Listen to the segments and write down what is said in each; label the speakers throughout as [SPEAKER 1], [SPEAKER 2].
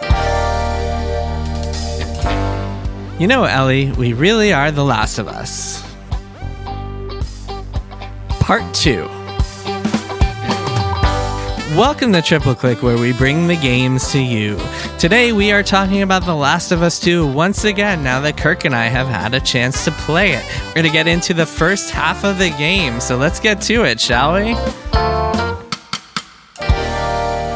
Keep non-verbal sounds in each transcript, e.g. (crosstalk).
[SPEAKER 1] You know, Ellie, we really are The Last of Us. Part 2. Welcome to Triple Click, where we bring the games to you. Today, we are talking about The Last of Us 2 once again, now that Kirk and I have had a chance to play it. We're going to get into the first half of the game, so let's get to it, shall we?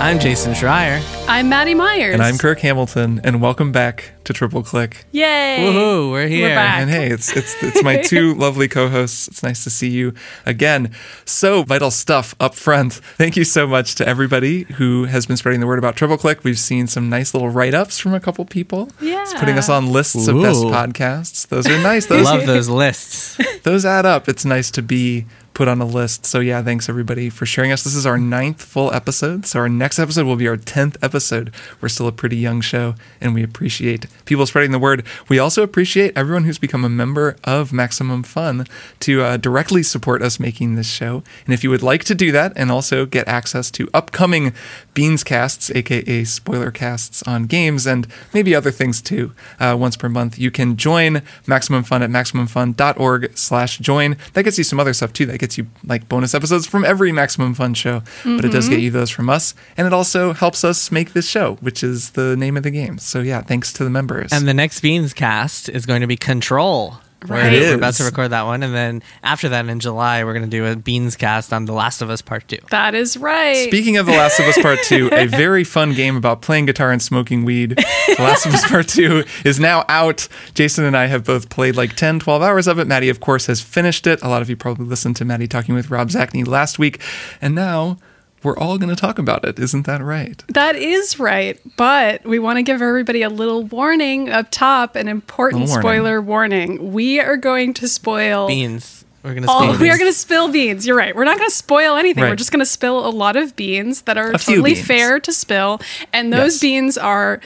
[SPEAKER 1] I'm Jason Schreier.
[SPEAKER 2] I'm Maddie Myers.
[SPEAKER 3] And I'm Kirk Hamilton, and welcome back to Triple Click.
[SPEAKER 2] Yay!
[SPEAKER 1] Woohoo, we're here.
[SPEAKER 2] back.
[SPEAKER 3] And hey, it's it's it's my two (laughs) lovely co-hosts. It's nice to see you again. So vital stuff up front. Thank you so much to everybody who has been spreading the word about Triple Click. We've seen some nice little write-ups from a couple people.
[SPEAKER 2] Yeah.
[SPEAKER 3] It's putting us on lists of best podcasts. Those are nice. (laughs) Those
[SPEAKER 1] Love those lists. (laughs)
[SPEAKER 3] those add up. It's nice to be put on a list. So yeah, thanks everybody for sharing us. This is our ninth full episode. So our next episode will be our tenth episode. We're still a pretty young show, and we appreciate people spreading the word. We also appreciate everyone who's become a member of Maximum Fun to uh, directly support us making this show. And if you would like to do that, and also get access to upcoming Beans casts, aka spoiler casts on games, and maybe other things too, uh, once per month, you can join Maximum Fun at maximumfun.org/slash join. That gets you some other stuff too. That gets you like bonus episodes from every Maximum Fun show, but it does get you those from us, and it also helps us make this show, which is the name of the game. So yeah, thanks to the members.
[SPEAKER 1] And the next Beans cast is going to be Control. We're,
[SPEAKER 2] Right.
[SPEAKER 3] It
[SPEAKER 1] we're about to record that one. And then after that, in July, we're going to do a Beans cast on The Last of Us Part 2.
[SPEAKER 2] that is right.
[SPEAKER 3] Speaking of The Last of Us Part 2, a (laughs) very fun game about playing guitar and smoking weed. The Last of Us Part 2 is now out. Jason and I have both played like 10, 12 hours of it. Maddie, of course, has finished it. A lot of you probably listened to Maddie talking with Rob Zacny last week. And now we're all going to talk about it. Isn't that right?
[SPEAKER 2] that is right. But we want to give everybody a little warning up top, an important
[SPEAKER 3] warning.
[SPEAKER 2] spoiler warning. We are going to spoil.
[SPEAKER 1] Beans. We're going to
[SPEAKER 2] All,
[SPEAKER 1] spill
[SPEAKER 2] we are
[SPEAKER 1] beans.
[SPEAKER 2] going to spill beans. You're right. We're not going to spoil anything. We're just going to spill a lot of beans that are
[SPEAKER 3] A
[SPEAKER 2] totally fair to spill. And those
[SPEAKER 3] Yes.
[SPEAKER 2] beans are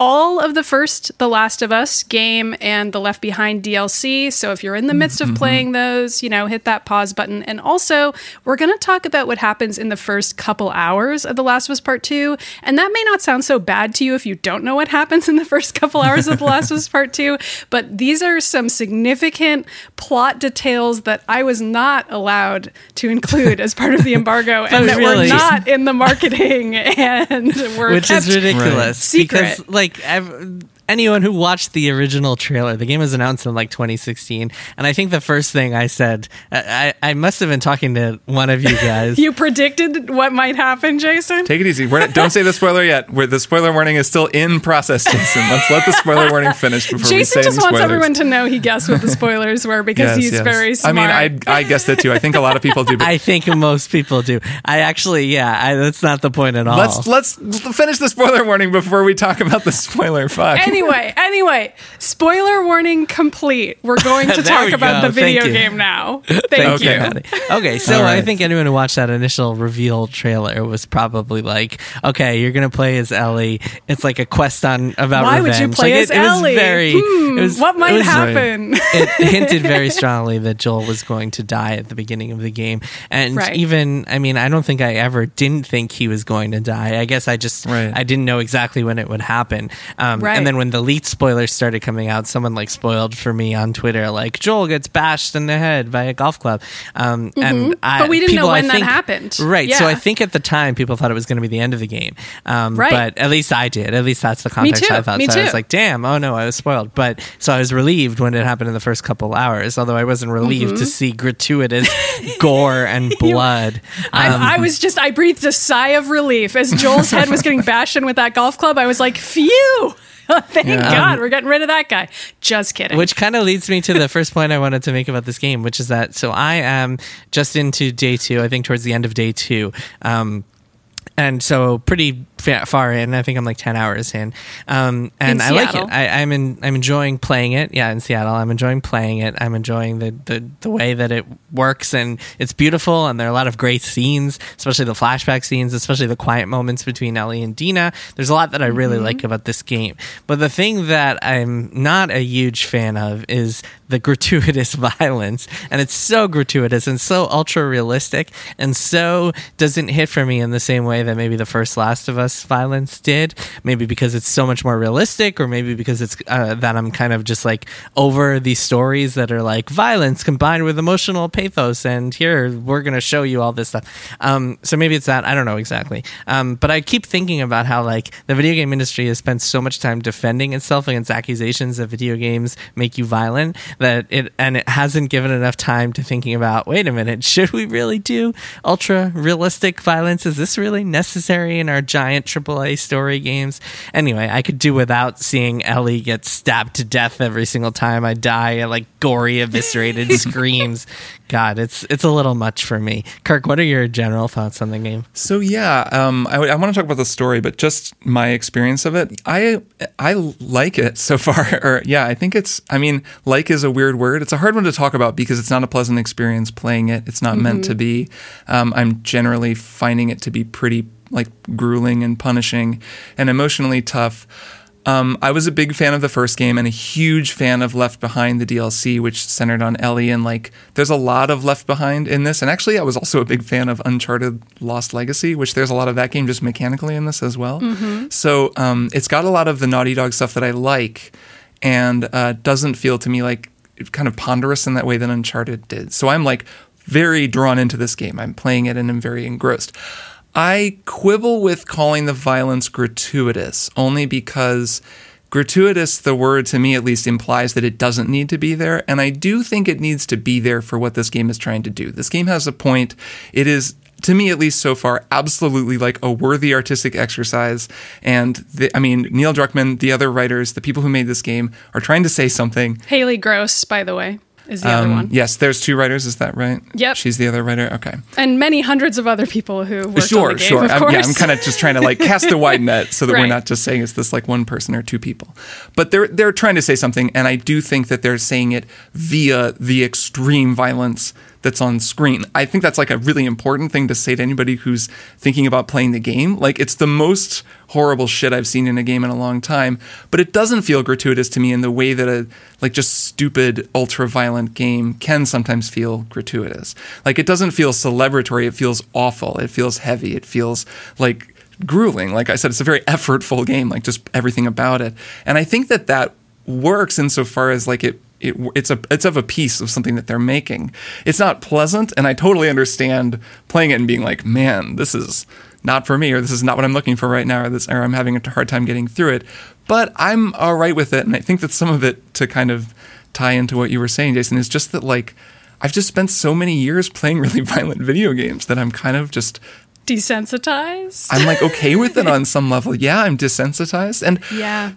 [SPEAKER 2] all of the first The Last of Us game and the Left Behind DLC. So if you're in the midst
[SPEAKER 3] Mm-hmm.
[SPEAKER 2] of playing those, you know, hit that pause button. And also, we're going to talk about what happens in the first couple hours of The Last of Us Part 2. And that may not sound so bad to you if you don't know what happens in the first couple hours of The Last of Us Part 2, but these are some significant plot details that I was not allowed to include as part of the embargo (laughs) and that
[SPEAKER 1] really-
[SPEAKER 2] were not in the marketing (laughs) and were
[SPEAKER 1] Which
[SPEAKER 2] kept
[SPEAKER 1] is ridiculous.
[SPEAKER 2] secret.
[SPEAKER 1] Because, like, I've, anyone who watched the original trailer, the game was announced in like 2016. And I think the first thing I said, I, I I must have been talking to one of you (laughs) guys.
[SPEAKER 2] You predicted what might happen, Jason?
[SPEAKER 3] Take it easy. We're not, don't say the spoiler yet. Where the spoiler warning is still in process, Jason. Let's let the spoiler (laughs) warning finish before we say
[SPEAKER 2] Jason just wants
[SPEAKER 3] spoilers.
[SPEAKER 2] everyone to know he guessed what the spoilers were because
[SPEAKER 3] Yes,
[SPEAKER 2] he's
[SPEAKER 3] yes.
[SPEAKER 2] very smart.
[SPEAKER 3] I mean, I I guessed it too. I think a lot of people do. But (laughs)
[SPEAKER 1] I think most people do. I actually, yeah, I, that's not the point at all.
[SPEAKER 3] let's let's finish the spoiler warning before we talk about the spoiler. Fuck.
[SPEAKER 2] Anyway, (laughs) anyway, spoiler warning complete. We're going to (laughs) talk about
[SPEAKER 1] go.
[SPEAKER 2] the video game now. (laughs) Thank
[SPEAKER 1] Thank
[SPEAKER 2] you.
[SPEAKER 1] you. Okay, so
[SPEAKER 3] All right.
[SPEAKER 1] I think anyone who watched that initial reveal trailer was probably like, "Okay, you're gonna play as Ellie. It's like a quest on about
[SPEAKER 2] Why would you play
[SPEAKER 1] like,
[SPEAKER 2] as
[SPEAKER 1] it, it was
[SPEAKER 2] Ellie?
[SPEAKER 1] very.
[SPEAKER 2] Hmm,
[SPEAKER 1] it was,
[SPEAKER 2] what might
[SPEAKER 1] it was-
[SPEAKER 2] happen?
[SPEAKER 1] it hinted very strongly that Joel was going to die at the beginning of the game. And
[SPEAKER 2] Right.
[SPEAKER 1] even, I mean, I don't think I ever didn't think he was going to die. I guess I just,
[SPEAKER 3] Right.
[SPEAKER 1] I didn't know exactly when it would happen. Um,
[SPEAKER 2] Right.
[SPEAKER 1] And then when the leaked spoilers started coming out, someone like spoiled for me on Twitter, like Joel gets bashed in the head by a golf club. Um, And I,
[SPEAKER 2] Mm-hmm. But we didn't know
[SPEAKER 1] people, I
[SPEAKER 2] when that
[SPEAKER 1] think-
[SPEAKER 2] happened.
[SPEAKER 1] Right. So I think at the time people thought it was going to be the end of the game. Um,
[SPEAKER 2] Right.
[SPEAKER 1] But at least I did. At least that's the context. I thought.
[SPEAKER 2] Me
[SPEAKER 1] so I was like, damn, oh no, I was spoiled. But so I was relieved when it happened in the first couple hours, although I wasn't relieved
[SPEAKER 2] Mm-hmm.
[SPEAKER 1] to see gratuitous (laughs) gore and blood.
[SPEAKER 2] I,
[SPEAKER 1] Um,
[SPEAKER 2] I was just, I breathed a sigh of relief as Joel's head was getting (laughs) bashed in with that golf club. I was like, phew. (laughs) Thank God we're getting rid of that guy. Just kidding.
[SPEAKER 1] Which kind of leads me to the first point I wanted to make about this game, which is that so I am just into day two. I think towards the end of day two. Um, and so pretty far in. I think I'm like ten hours in, um, and
[SPEAKER 2] In
[SPEAKER 1] I like it. I, I'm in. I'm enjoying playing it. Yeah, in Seattle, I'm enjoying playing it. I'm enjoying the, the the way that it works, and it's beautiful. And there are a lot of great scenes, especially the flashback scenes, especially the quiet moments between Ellie and Dina. There's a lot that I really
[SPEAKER 2] Mm-hmm.
[SPEAKER 1] like about this game. But the thing that I'm not a huge fan of is the (laughs) gratuitous violence, and it's so gratuitous and so ultra realistic, and so doesn't hit for me in the same way that maybe the first Last of Us Violence did. Maybe because it's so much more realistic, or maybe because it's uh, that I'm kind of just like over these stories that are like violence combined with emotional pathos, and here we're gonna show you all this stuff. Um, so maybe it's that. I don't know exactly. Um, but I keep thinking about how like the video game industry has spent so much time defending itself against accusations that video games make you violent that it and it hasn't given enough time to thinking about. Wait a minute, (laughs) should we really do ultra realistic violence? Is this really necessary in our giant AAA story games? Anyway, I could do without seeing Ellie get stabbed to death every single time I die and like gory, eviscerated (laughs) screams. God, it's it's a little much for me. Kirk, what are your general thoughts on the game?
[SPEAKER 3] So yeah, um, I, w- I want to talk about the story, but just my experience of it. I I like it so far. (laughs) or yeah, I think it's. I mean, like is a weird word. It's a hard one to talk about because it's not a pleasant experience playing it. It's not mm-hmm. meant to be. Um, I'm generally finding it to be pretty like grueling and punishing and emotionally tough. Um, I was a big fan of the first game and a huge fan of Left Behind, the DLC, which centered on Ellie. And like, there's a lot of Left Behind in this. And actually, I was also a big fan of Uncharted Lost Legacy, which there's a lot of that game just mechanically in this as well. Mm-hmm. So um, it's got a lot of the Naughty Dog stuff that I like and uh, doesn't feel to me like kind of ponderous in that way that Uncharted did. So I'm like very drawn into this game. I'm playing it and I'm very engrossed. I quibble with calling the violence gratuitous only because gratuitous, the word to me at least, implies that it doesn't need to be there. And I do think it needs to be there for what this game is trying to do. This game has a point. It is to me at least so far absolutely like a worthy artistic exercise and the, i mean neil druckmann the other writers the people who made this game are trying to say something
[SPEAKER 2] halley gross by the way is the um, other one.
[SPEAKER 3] Yes, there's two writers. Is that right?
[SPEAKER 2] Yep.
[SPEAKER 3] She's the other writer. Okay.
[SPEAKER 2] And many hundreds of other people who worked
[SPEAKER 3] sure,
[SPEAKER 2] on the game,
[SPEAKER 3] sure.
[SPEAKER 2] Of
[SPEAKER 3] I'm, yeah, I'm kind of just trying to like cast a wide net so that right. we're not just saying it's this like one person or two people. But they're they're trying to say something, and I do think that they're saying it via the extreme violence that's on screen. I think that's like a really important thing to say to anybody who's thinking about playing the game. Like it's the most horrible shit I've seen in a game in a long time, but it doesn't feel gratuitous to me in the way that a like just stupid ultra violent game can sometimes feel gratuitous. Like it doesn't feel celebratory, it feels awful. It feels heavy. It feels like grueling. Like I said, it's a very (laughs) effortful game, like just everything about it. And I think that that works insofar as like it it, it's a it's of a piece of something that they're making. It's not pleasant, and I totally understand playing it and being like, man, this is not for me, or this is not what I'm looking for right now, or this, or I'm having a hard time getting through it. But I'm all right with it, and I think that some of it to kind of tie into what you were saying, Jason, is just that like I've just spent so many years playing really (laughs) violent video games that I'm kind of just
[SPEAKER 2] desensitized.
[SPEAKER 3] I'm like okay with it on some level. Yeah, I'm desensitized, and
[SPEAKER 2] yeah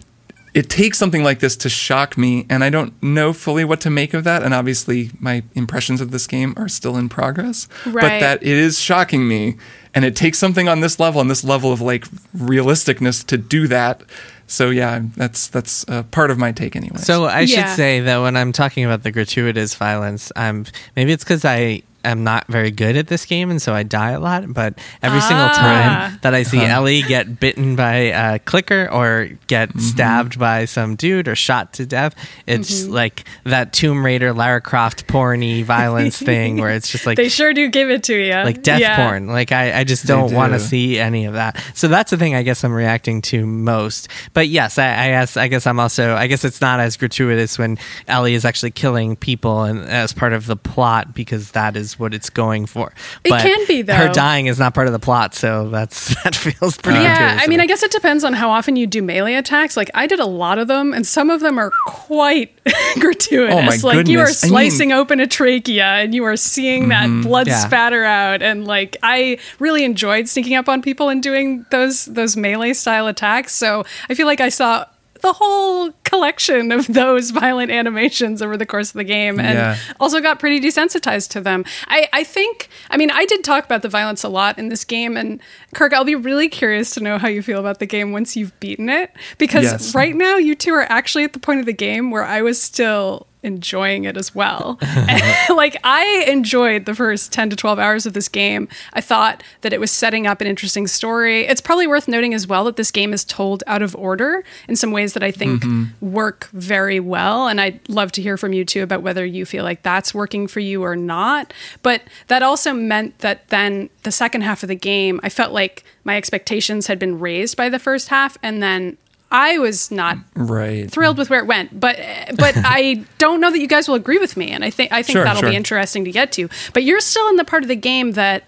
[SPEAKER 3] it takes something like this to shock me, and I don't know fully what to make of that. And obviously, my impressions of this game are still in progress.
[SPEAKER 2] Right.
[SPEAKER 3] But that it is shocking me, and it takes something on this level, on this level of like realisticness, to do that. So yeah, that's that's uh, part of my take anyway.
[SPEAKER 1] So I yeah. should say that when I'm talking about the gratuitous violence, um, maybe it's because I am not very good at this game, and so I die a lot. But every ah. single time that I see huh. (laughs) Ellie get bitten by a clicker or get mm-hmm. stabbed by some dude or shot to death, it's mm-hmm. like that Tomb Raider, Lara Croft porny violence (laughs) thing where it's just like
[SPEAKER 2] they sure do give it to you,
[SPEAKER 1] like death yeah. porn. Like I, I just don't do. want to see any of that. So that's the thing I guess I'm reacting to most. But yes, I, I guess I guess I'm also I guess it's not as gratuitous when Ellie is actually killing people and as part of the plot because that is what it's going for.
[SPEAKER 2] But it can be though.
[SPEAKER 1] Her dying is not part of the plot, so that's (laughs) that feels pretty. Uh,
[SPEAKER 2] yeah, I mean, I guess it depends on how often you do melee attacks. Like I did a lot of them, and some of them are quite (laughs) gratuitous.
[SPEAKER 3] Oh my
[SPEAKER 2] like
[SPEAKER 3] goodness.
[SPEAKER 2] you are slicing I mean, open a trachea, and you are seeing that mm-hmm, blood yeah. spatter out, and like I really enjoyed sneaking up on people and doing those those melee style attacks. So I feel like I saw the whole collection of those (laughs) violent animations over the course of the game and yeah. also got pretty desensitized to them. I, I think, I mean, I did talk about the violence a lot in this game. And Kirk, I'll be really curious to know how you feel about the game once you've beaten it. Because yes. right now, you two are actually at the point of the game where I was still enjoying it as well. (laughs) (laughs) like I enjoyed the first 10 to 12 hours of this game. I thought that it was setting up an interesting story. It's probably worth noting as well that this game is told out of order in some ways that I think mm-hmm. work very well and I'd love to hear from you too about whether you feel like that's working for you or not. But that also meant that then the second half of the game, I felt like my expectations had been raised by the first half and then I was not
[SPEAKER 3] Right.
[SPEAKER 2] thrilled with where it went, but but (laughs) I don't know that you guys will agree with me, and I think I think
[SPEAKER 3] Sure,
[SPEAKER 2] that'll
[SPEAKER 3] sure.
[SPEAKER 2] be interesting to get to. But you're still in the part of the game that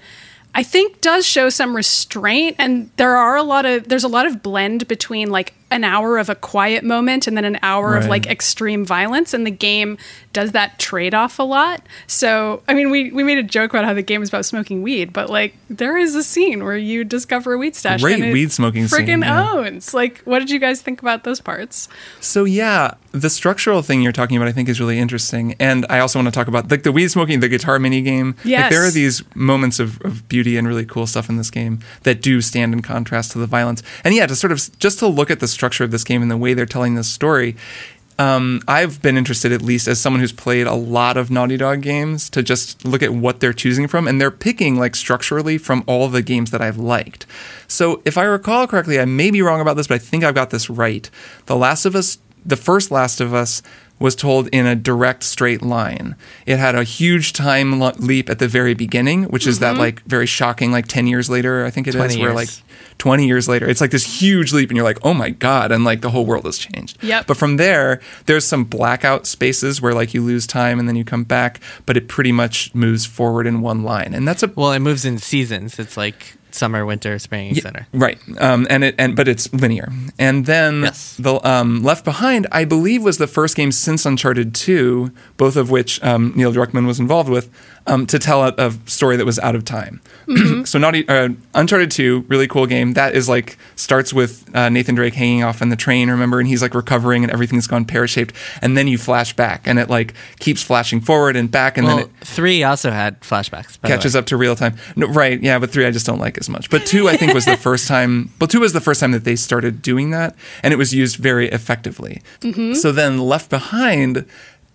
[SPEAKER 2] I think does show some restraint, and there are a lot of there's a lot of blend between like an hour of a quiet moment and then an hour of like extreme violence, and the game does that trade off a lot. So I mean, we we made a joke about how the game is about smoking weed, but like there is a scene where you discover a weed stash,
[SPEAKER 3] Great
[SPEAKER 2] and
[SPEAKER 3] weed smoking scene,
[SPEAKER 2] friggin'
[SPEAKER 3] yeah.
[SPEAKER 2] owns. Like, what did you guys think about those parts?
[SPEAKER 3] So yeah, the structural thing you're talking about, I think, is really interesting, and I also want to talk about like the weed smoking, the guitar mini game. Like, there are these moments of, of beauty and really cool stuff in this game that do stand in contrast to the violence. And yeah, to sort of just to look at the structure of this game and the way they're telling this story. Um, I've been interested, at least as someone who's played a lot of Naughty Dog games, to just look at what they're choosing from, and they're picking like structurally from all the games that I've liked. So, if I recall correctly, I may be wrong about this, but I think I've got this right. The Last of Us, the first Last of Us, was told in a direct straight line. It had a huge time leap at the very beginning, which is that mm-hmm. like very shocking, like 10 years later, I think it is,
[SPEAKER 1] 20
[SPEAKER 3] where
[SPEAKER 1] years.
[SPEAKER 3] like 20 years later, it's like this huge leap, and you're like, oh my God, and like the whole world has changed.
[SPEAKER 2] Yep.
[SPEAKER 3] But from there, there's some blackout spaces where like you lose time and then you come back, but it pretty much moves forward in one line. And that's a
[SPEAKER 1] Well, it moves in seasons. It's like summer, winter, spring, etc.
[SPEAKER 3] Right. Um, and it and but it's linear. And then
[SPEAKER 1] Yes.
[SPEAKER 3] the um, Left Behind, I believe, was the first game since Uncharted Two, both of which um, Neil Druckmann was involved with, um, to tell a, a story that was out of time. (clears throat) so Naughty uh, Uncharted Two, really cool game. That is like starts with uh, Nathan Drake hanging off on the train, remember, and he's like recovering, and everything's gone pear shaped, and then you flash back, and it like keeps flashing forward and back, and
[SPEAKER 1] Well,
[SPEAKER 3] then it
[SPEAKER 1] three also had flashbacks. by the
[SPEAKER 3] catches
[SPEAKER 1] way.
[SPEAKER 3] up to real time. No, right, yeah, but three I just don't like as much. But two I think was the first time. Well, two was the first time that they started doing that, and it was used very effectively. So then Left Behind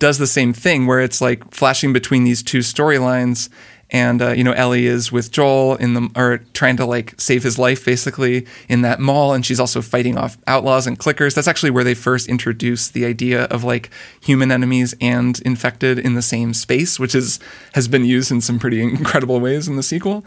[SPEAKER 3] does the same thing, where it's like flashing between these two storylines. And uh, you know Ellie is with Joel in the or trying to like save his life basically in that mall, and she's also fighting off outlaws and clickers. That's actually where they first introduce the idea of like human enemies and infected in the same space, which is has been used in some pretty incredible ways in the sequel.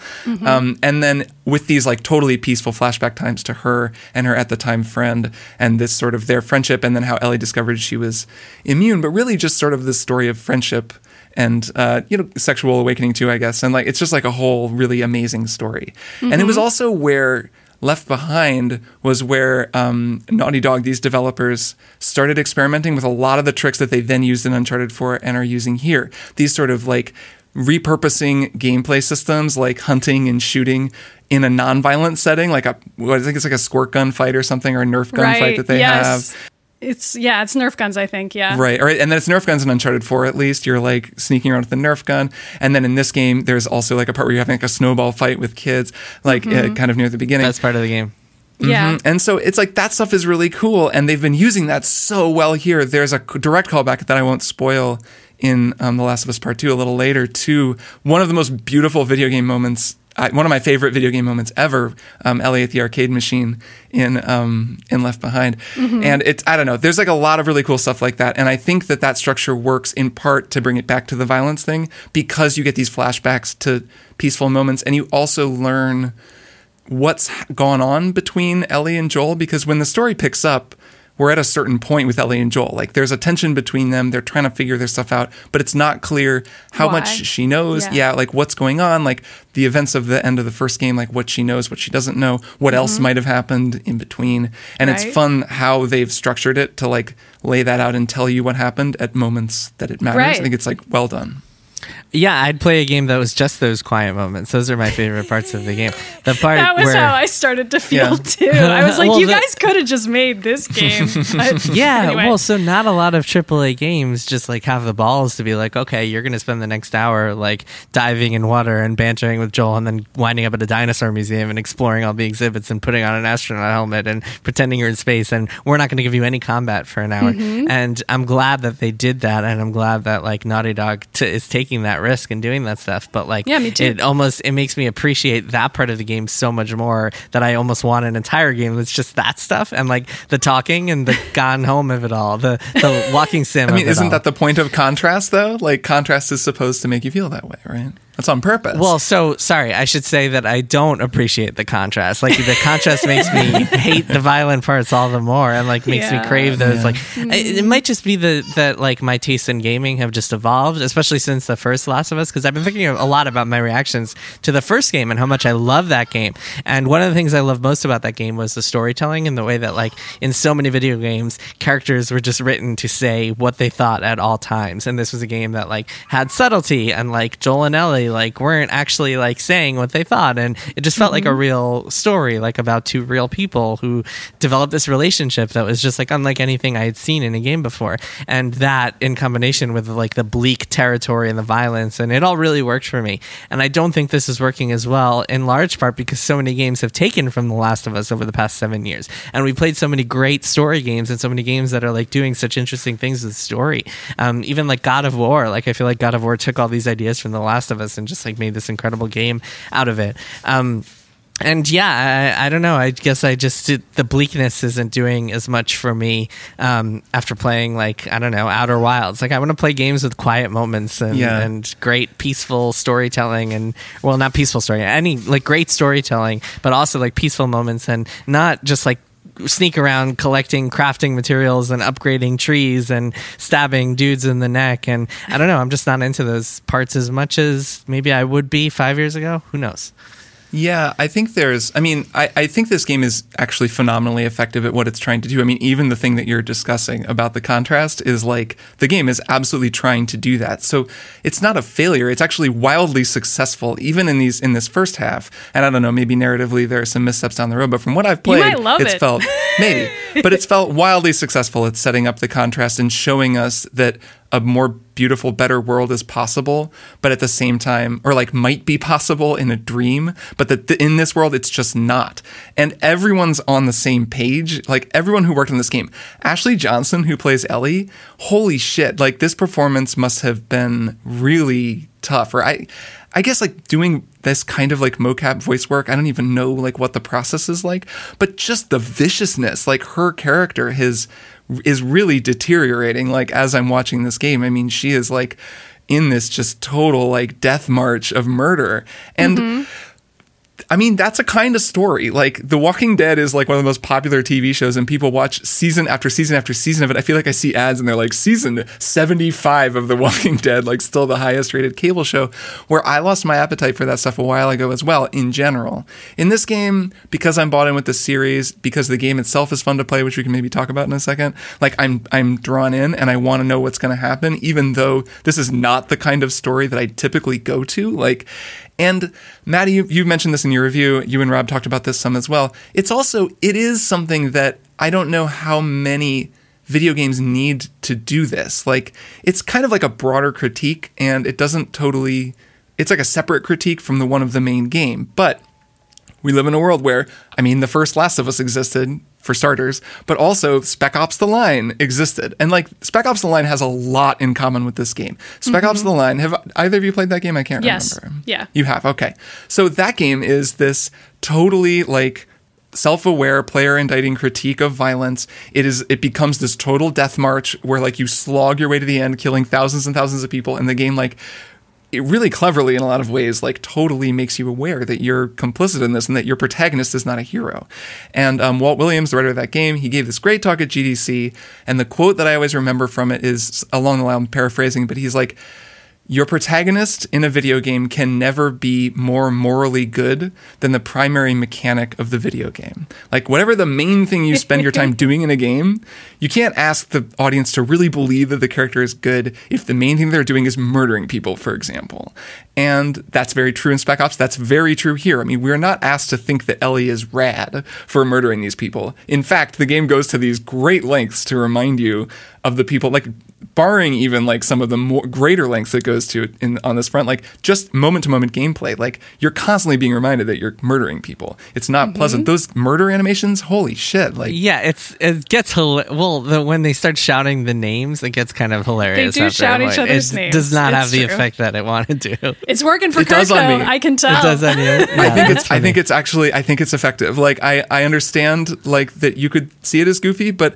[SPEAKER 3] Um, and then with these like totally peaceful flashback times to her and her at the time friend, and this sort of their friendship, and then how Ellie discovered she was immune, but really just sort of this story of friendship and uh, you know sexual awakening too, I guess. And like it's just like a whole really amazing story. And it was also where Left Behind was where um, Naughty Dog, these developers, started experimenting with a lot of the tricks that they then used in Uncharted 4 and are using here. These sort of like repurposing gameplay systems like hunting and shooting in a non-violent setting, like a I think it's like a squirt gun fight or something, or a Nerf gun fight that they have.
[SPEAKER 2] It's yeah, it's Nerf guns. I think yeah.
[SPEAKER 3] Right. All right. And then it's Nerf guns in Uncharted 4 at least. You're like sneaking around with the Nerf gun. And then in this game, there's also like a part where you're having like a snowball fight with kids, like uh, kind of near the beginning.
[SPEAKER 1] That's part of the game.
[SPEAKER 2] Yeah.
[SPEAKER 3] Mhm. And so it's like that stuff is really cool. And they've been using that so well here. There's a direct callback that I won't spoil in um, The Last of Us Part 2 a little later to one of the most beautiful video game moments. I, one of my favorite video game moments ever, um, Ellie at the arcade machine in um, in Left Behind, and it's I don't know. There's like a lot of really cool stuff like that, and I think that that structure works in part to bring it back to the violence thing because you get these flashbacks to peaceful moments, and you also learn what's gone on between Ellie and Joel because when the story picks up, we're at a certain point with Ellie and Joel. Like there's a tension between them. They're trying to figure their stuff out, but it's not clear how
[SPEAKER 2] Why?
[SPEAKER 3] much she knows.
[SPEAKER 2] Yeah.
[SPEAKER 3] Yeah. like what's going on, like the events of the end of the first game, like what she knows, what she doesn't know, what else might have happened in between. And it's
[SPEAKER 2] Mm-hmm.
[SPEAKER 3] Fun how they've structured it to like lay that out and tell you what happened at moments that it matters.
[SPEAKER 2] Right.
[SPEAKER 3] I think it's like well done.
[SPEAKER 1] Yeah, I'd play a game that was just those quiet moments. Those are my favorite parts of the game. The part
[SPEAKER 2] That was
[SPEAKER 1] where
[SPEAKER 2] how I started to feel
[SPEAKER 3] Yeah.
[SPEAKER 2] too. I was (laughs) like,
[SPEAKER 1] Well,
[SPEAKER 2] you
[SPEAKER 1] the-
[SPEAKER 2] guys could have just made this game. (laughs) (laughs) But
[SPEAKER 1] Yeah,
[SPEAKER 2] anyway.
[SPEAKER 1] well, so not a lot of AAA games just like have the balls to be like, okay, you're going to spend the next hour like diving in water and bantering with Joel and then winding up at a dinosaur museum and exploring all the exhibits and putting on an astronaut helmet and pretending you're in space. And we're not going to give you any combat for an hour.
[SPEAKER 2] Mm-hmm.
[SPEAKER 1] And I'm glad that they did that. And I'm glad that like Naughty Dog t- is taking that risk and doing that stuff. But like,
[SPEAKER 2] Yeah, me too.
[SPEAKER 1] it almost, it makes me appreciate that part of the game so much more that I almost want an entire game that's just that stuff and like the talking and the (laughs) gone home of it all, the, the walking sim.
[SPEAKER 3] I mean,
[SPEAKER 1] of it
[SPEAKER 3] isn't
[SPEAKER 1] all.
[SPEAKER 3] that the point of contrast though? Like contrast is supposed to make you feel that way, right? That's on purpose.
[SPEAKER 1] Well, so sorry, I should say that I don't appreciate the contrast. Like the contrast makes me (laughs) hate the violent parts all the more, and like makes
[SPEAKER 2] Yeah.
[SPEAKER 1] me crave those.
[SPEAKER 3] Yeah.
[SPEAKER 1] Like I- it might just be the that like my tastes in gaming have just evolved, especially since the first Last of Us. Because I've been thinking a lot about my reactions to the first game and how much I love that game. And one of the things I love most about that game was the storytelling and the way that like in so many video games, characters were just written to say what they thought at all times. And this was a game that like had subtlety and like Joel and Ellie like weren't actually like saying what they thought. And it just felt like a real story like about two real people who developed this relationship that was just like unlike anything I had seen in a game before. And that in combination with like the bleak territory and the violence and it all really worked for me. And I don't think this is working as well in large part because so many games have taken from The Last of Us over the past 7 years. And we played so many great story games and so many games that are like doing such interesting things with story. Um, even like God of War like I feel like God of War took all these ideas from The Last of Us and just like made this incredible game out of it um, and yeah, I, I don't know. I guess I just did, the bleakness isn't doing as much for me um, after playing like I don't know Outer Wilds. Like I want to play games with quiet moments and,
[SPEAKER 3] Yeah.
[SPEAKER 1] and great peaceful storytelling and well, not peaceful story, any like great storytelling, but also like peaceful moments and not just like sneak around collecting crafting materials and upgrading trees and stabbing dudes in the neck. And I don't know I'm just not into those parts as much as maybe I would be 5 years ago. Who knows
[SPEAKER 3] Yeah, I think there's. I mean, I, I think this game is actually phenomenally effective at what it's trying to do. I mean, even the thing that you're discussing about the contrast is like the game is absolutely trying to do that. So it's not a failure. It's actually wildly successful, even in these in this first half. And I don't know, maybe narratively there are some missteps down the road, but from what I've played,
[SPEAKER 2] love
[SPEAKER 3] it's
[SPEAKER 2] it.
[SPEAKER 3] felt maybe, (laughs) but it's felt wildly successful at setting up the contrast and showing us that a more beautiful, better world is possible, but at the same time, or like might be possible in a dream, but that th- in this world it's just not. And everyone's on the same page. Like everyone who worked on this game, Ashley Johnson, who plays Ellie, holy shit! Like this performance must have been really tough. Or I, I guess like doing this kind of like mocap voice work. I don't even know like what the process is like, but just the viciousness, like her character, his is really deteriorating like as I'm watching this game. I mean, she is like in this just total like death march of murder. And mm-hmm. I mean, that's a kind of story. Like, The Walking Dead is like one of the most popular TV shows, and people watch season after season after season of it. I feel like I see ads and they're like, season 75 of The Walking (laughs) Dead, like, still the highest rated cable show, where I lost my appetite for that stuff a while ago as well, in general. In this game, because I'm bought in with the series, because the game itself is fun to play, which we can maybe talk about in a second, like, I'm, I'm drawn in and I want to know what's going to happen, even though this is not the kind of story that I typically go to. Like, and Maddie, you, you mentioned this in your review. You and Rob talked about this some as well. It's also it is something that I don't know how many video games need to do this. Like it's kind of like a broader critique, and it doesn't totally. It's like a separate critique from the one of the main game, but we live in a world where, I mean, the first Last of Us existed for starters, but also Spec Ops: The Line existed, and like Spec Ops: The Line has a lot in common with this game. Spec Ops: mm-hmm. The Line. Have either of you played that game? I can't
[SPEAKER 2] Yes.
[SPEAKER 3] remember.
[SPEAKER 2] Yeah.
[SPEAKER 3] you have. Okay, so that game is this totally like self-aware player indicting critique of violence it is it becomes this total death march where like you slog your way to the end killing thousands and thousands of people and the game like it really cleverly in a lot of ways like totally makes you aware that you're complicit in this and that your protagonist is not a hero. And um, walt williams the writer of that game he gave this great talk at gdc and the quote that i always remember from it is along the line I'm paraphrasing but he's like your protagonist in a video game can never be more morally good than the primary mechanic of the video game. Like, whatever the main thing you spend your time (laughs) doing in a game, you can't ask the audience to really believe that the character is good if the main thing they're doing is murdering people, for example. And that's very true in Spec Ops. That's very true here. I mean, we're not asked to think that Ellie is rad for murdering these people. In fact, the game goes to these great lengths to remind you of the people, like barring even like some of the more greater lengths it goes to in on this front, like just moment to moment gameplay, like you're constantly being reminded that you're murdering people. It's not
[SPEAKER 2] Mm-hmm.
[SPEAKER 3] pleasant. Those murder animations, holy shit! Like
[SPEAKER 1] Yeah, it's it gets hila- well the, when they start shouting the names, it gets kind of hilarious. they do
[SPEAKER 2] shout each
[SPEAKER 1] point.
[SPEAKER 2] other's
[SPEAKER 1] it
[SPEAKER 2] names.
[SPEAKER 1] does not have
[SPEAKER 2] It's
[SPEAKER 1] the effect that it wanted to.
[SPEAKER 2] It's working for
[SPEAKER 3] It does
[SPEAKER 2] Kirk,
[SPEAKER 3] on
[SPEAKER 2] though.
[SPEAKER 3] me.
[SPEAKER 2] I can tell.
[SPEAKER 1] It does on you. (laughs)
[SPEAKER 3] I think
[SPEAKER 1] that's
[SPEAKER 3] it's I think it's actually I think it's effective. Like I I understand like that you could see it as goofy, but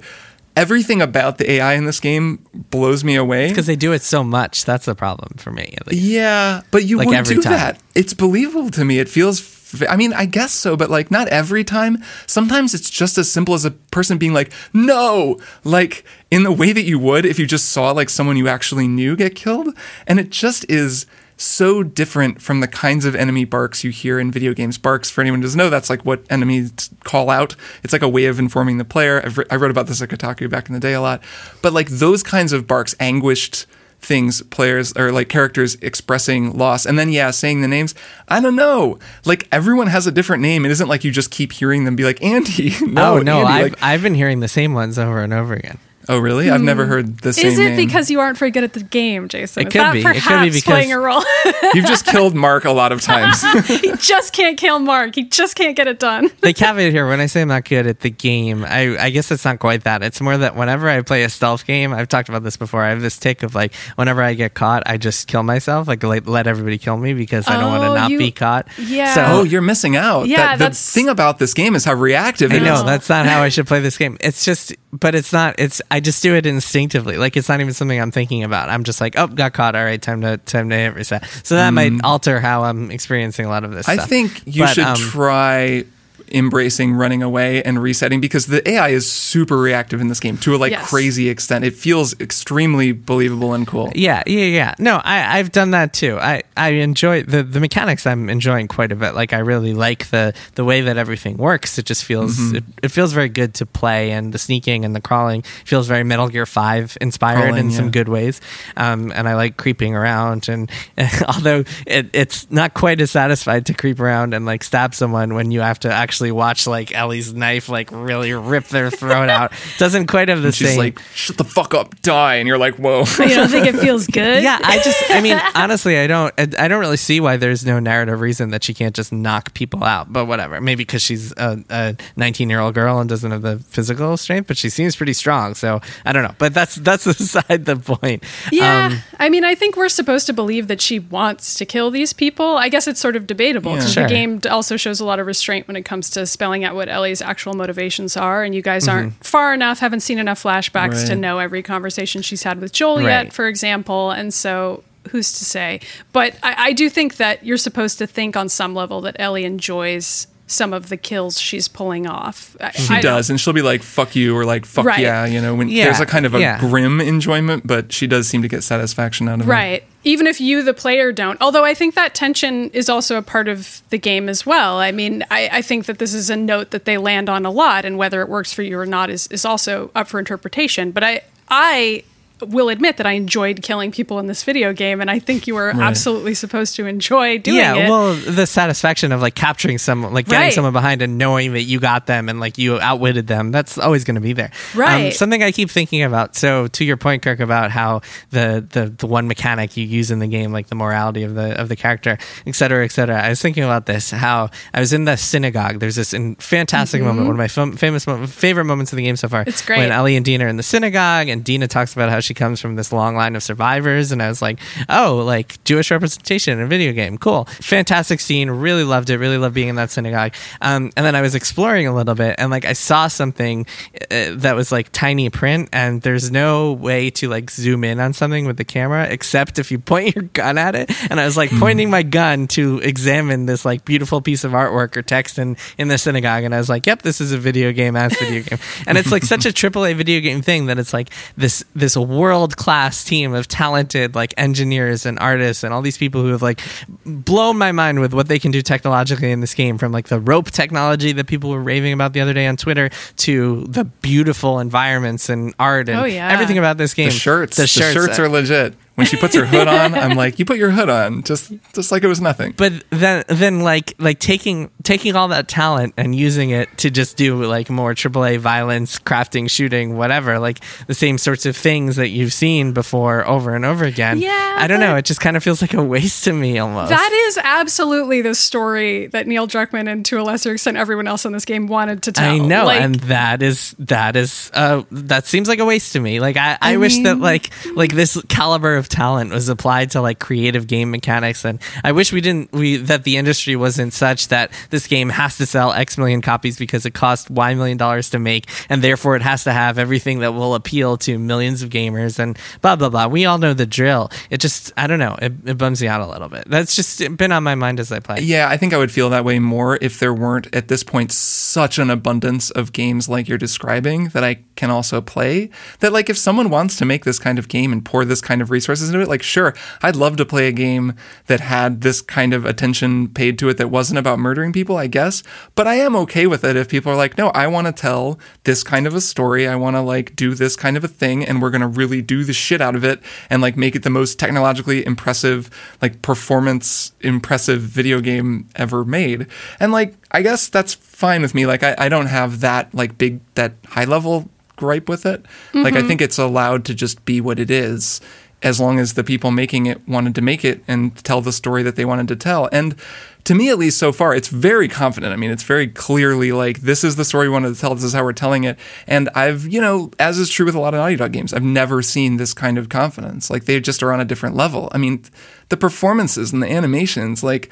[SPEAKER 3] everything about the AI in this game blows me away.
[SPEAKER 1] because they do it so much. That's the problem for me.
[SPEAKER 3] Yeah, but you
[SPEAKER 1] Like
[SPEAKER 3] would
[SPEAKER 1] every
[SPEAKER 3] do
[SPEAKER 1] time.
[SPEAKER 3] that. It's believable to me. It feels. f- I mean, I guess so, but like not every time. Sometimes it's just as simple as a person being like, "No," like in the way that you would if you just saw like someone you actually knew get killed, and it just is so different from the kinds of enemy barks you hear in video games. Barks, for anyone who doesn't know, that's like what enemies call out. It's like a way of informing the player. I've re- I wrote about this at Kotaku back in the day a lot, but like those kinds of barks, anguished things players or like characters expressing loss and then yeah saying the names i don't know like everyone has a different name it isn't like you just keep hearing them be like andy (laughs) no
[SPEAKER 1] oh no,
[SPEAKER 3] Andy.
[SPEAKER 1] I've
[SPEAKER 3] Like,
[SPEAKER 1] I've been hearing the same ones over and over again.
[SPEAKER 3] Oh really i've never hmm. heard the same
[SPEAKER 2] Is it
[SPEAKER 3] name
[SPEAKER 2] because you aren't very good at the game, Jason?
[SPEAKER 1] It
[SPEAKER 2] Is
[SPEAKER 1] could
[SPEAKER 2] that
[SPEAKER 1] be. It could be
[SPEAKER 2] perhaps
[SPEAKER 1] because-
[SPEAKER 2] playing a role? (laughs)
[SPEAKER 3] you've just killed mark a lot of times (laughs)
[SPEAKER 2] he just can't kill Mark. He just can't get it done.
[SPEAKER 1] the caveat here when I say I'm not good at the game, I, I guess it's not quite that. It's more that whenever I play a stealth game, I've talked about this before. I have this tick of like whenever I get caught, I just kill myself, like let, let everybody kill me because I don't want
[SPEAKER 2] Oh,
[SPEAKER 1] to not
[SPEAKER 2] you-
[SPEAKER 1] be caught.
[SPEAKER 2] Yeah.
[SPEAKER 1] So
[SPEAKER 3] oh you're missing out
[SPEAKER 2] Yeah,
[SPEAKER 3] That- the
[SPEAKER 2] that's-
[SPEAKER 3] thing about this game is how reactive
[SPEAKER 1] I
[SPEAKER 3] it is.
[SPEAKER 1] know that's not how I should play this game. It's just, but it's not. It's I just do it instinctively. Like it's not even something I'm thinking about. I'm just like, oh, got caught. All right, time to time to hit reset. So that might alter how I'm experiencing a lot of this.
[SPEAKER 3] Mm. I
[SPEAKER 1] stuff.
[SPEAKER 3] think you
[SPEAKER 1] But,
[SPEAKER 3] should
[SPEAKER 1] um,
[SPEAKER 3] try embracing running away and resetting because the AI is super reactive in this game to a like
[SPEAKER 2] Yes.
[SPEAKER 3] crazy extent. It feels extremely believable and cool.
[SPEAKER 1] Yeah, yeah, yeah. No, I, I've done that too. I, I enjoy the, the mechanics. I'm enjoying quite a bit. Like I really like the the way that everything works. It just feels
[SPEAKER 3] Mm-hmm.
[SPEAKER 1] it, it feels very good to play, and the sneaking and the crawling feels very Metal Gear Five inspired
[SPEAKER 3] Crawling,
[SPEAKER 1] in some
[SPEAKER 3] yeah.
[SPEAKER 1] good ways. Um, and I like creeping around. And (laughs) although it, it's not quite as satisfied to creep around and like stab someone when you have to actually watch like Ellie's knife like really rip their throat out, (laughs) doesn't quite have the
[SPEAKER 3] She's
[SPEAKER 1] same.
[SPEAKER 3] like, "Shut the fuck up, die," and you're like, "Whoa." (laughs)
[SPEAKER 2] You don't think it feels (laughs) good?
[SPEAKER 1] yeah, I just, I mean, honestly, I don't, I I don't really see why there's no narrative reason that she can't just knock people out. But whatever, maybe because she's a, a 19 year old girl and doesn't have the physical strength, but she seems pretty strong. So I don't know. But that's that's beside the point.
[SPEAKER 2] Yeah,
[SPEAKER 1] Um,
[SPEAKER 2] I mean, I think we're supposed to believe that she wants to kill these people. I guess it's sort of debatable
[SPEAKER 3] Yeah.
[SPEAKER 2] because
[SPEAKER 1] Sure.
[SPEAKER 2] the game also shows a lot of restraint when it comes to spelling out what Ellie's actual motivations are, and you guys aren't far enough, haven't seen enough flashbacks to
[SPEAKER 3] Mm-hmm.
[SPEAKER 2] Know every conversation she's had with Joel
[SPEAKER 1] Right.
[SPEAKER 2] yet, for example, and so. Who's to say? But I, I do think that you're supposed to think on some level that Ellie enjoys some of the kills she's pulling off. I-
[SPEAKER 3] She
[SPEAKER 2] I don't-
[SPEAKER 3] does, and she'll be like, "Fuck you," or like, "Fuck
[SPEAKER 2] Right.
[SPEAKER 3] yeah," you know. When
[SPEAKER 1] Yeah,
[SPEAKER 3] there's a kind of a
[SPEAKER 1] yeah.
[SPEAKER 3] grim enjoyment, but she does seem to get satisfaction out of it.
[SPEAKER 2] Right. Even if you, the player, don't. Although I think that tension is also a part of the game as well. I mean, I, I think that this is a note that they land on a lot, and whether it works for you or not is, is also up for interpretation. But I, I will admit that I enjoyed killing people in this video game, and I think you were absolutely supposed to enjoy doing
[SPEAKER 1] yeah,
[SPEAKER 2] it.
[SPEAKER 1] Yeah, well, the satisfaction of like capturing someone, like getting
[SPEAKER 2] Right.
[SPEAKER 1] someone behind and knowing that you got them and like you outwitted them, that's always going to be there. Um,
[SPEAKER 2] Right.
[SPEAKER 1] something I keep thinking about. So, to your point, Kirk, about how the, the the one mechanic you use in the game, like the morality of the of the character, et cetera, et cetera. I was thinking about this. How I was in the synagogue. There's this in, fantastic moment, one of my fam- famous mo- favorite moments of the game so far.
[SPEAKER 2] Mm-hmm. It's great.
[SPEAKER 1] when Ellie and Dina are in the synagogue, and Dina talks about how she comes from this long line of survivors, and I was like, oh, like Jewish representation in a video game, cool, fantastic scene, really loved it, really loved being in that synagogue. Um, and then I was exploring a little bit, and like I saw something uh, that was like tiny print, and there's no way to like zoom in on something with the camera except if you (laughs) point your gun at it, and I was like pointing my gun to examine this like beautiful piece of artwork or text in in the synagogue, and I was like, yep, this is a video game ass video game, and it's like such a AAA video game thing that it's like this this world class team of talented like engineers and artists and all these people who have like blown my mind with what they can do technologically in this game from like the rope technology that people were raving about the other day on Twitter to the beautiful environments and art and
[SPEAKER 2] Oh, yeah.
[SPEAKER 1] everything about this game.
[SPEAKER 3] The shirts,
[SPEAKER 1] The
[SPEAKER 3] the
[SPEAKER 1] shirts,
[SPEAKER 3] shirts, are legit. When she puts her hood on, I'm like, you put your hood on, just just like it was nothing.
[SPEAKER 1] but then then like like taking taking all that talent and using it to just do like more AAA violence, crafting, shooting, whatever, like the same sorts of things that you've seen before over and over again.
[SPEAKER 2] Yeah,
[SPEAKER 1] I don't know. It just kind of feels like a waste to me almost.
[SPEAKER 2] That is absolutely the story that Neil Druckmann and to a lesser extent everyone else in this game wanted to tell.
[SPEAKER 1] I know,
[SPEAKER 2] Like,
[SPEAKER 1] and that is that is uh that seems like a waste to me. Like I, I, wish that like like this caliber of talent was applied to like creative game mechanics, and I wish we didn't we that the industry wasn't such that this game has to sell X million copies because it cost Y million dollars to make, and therefore it has to have everything that will appeal to millions of gamers and blah blah blah. We all know the drill. It just I don't know. It, it bums me out a little bit. That's just been on my mind as I play.
[SPEAKER 3] Yeah, I think I would feel that way more if there weren't at this point such an abundance of games like you're describing that I can also play. That like if someone wants to make this kind of game and pour this kind of resources into it, like sure, I'd love to play a game that had this kind of attention paid to it that wasn't about murdering people, I guess. But I am okay with it if people are like, no, I want to tell this kind of a story. I want to like do this kind of a thing and we're going to really do the shit out of it and like make it the most technologically impressive, like performance impressive video game ever made. And like, I guess that's fine with me. Like, I, I don't have that like big, that high level gripe with it. Like, I mm-hmm. think it's allowed to just be what it is as long as the people making it wanted to make it and tell the story that they wanted to tell. And to me, at least so far, it's very confident. I mean, it's very clearly like, this is the story we wanted to tell. This is how we're telling it. And I've, you know, as is true with a lot of Naughty Dog games, I've never seen this kind of confidence. Like, they just are on a different level. I mean, the performances and the animations, like,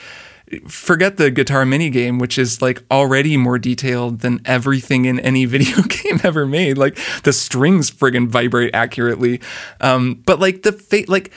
[SPEAKER 3] forget the guitar mini game which is like already more detailed than everything in any (laughs) video game ever made. Like the strings friggin vibrate accurately. Um, but like the fate, like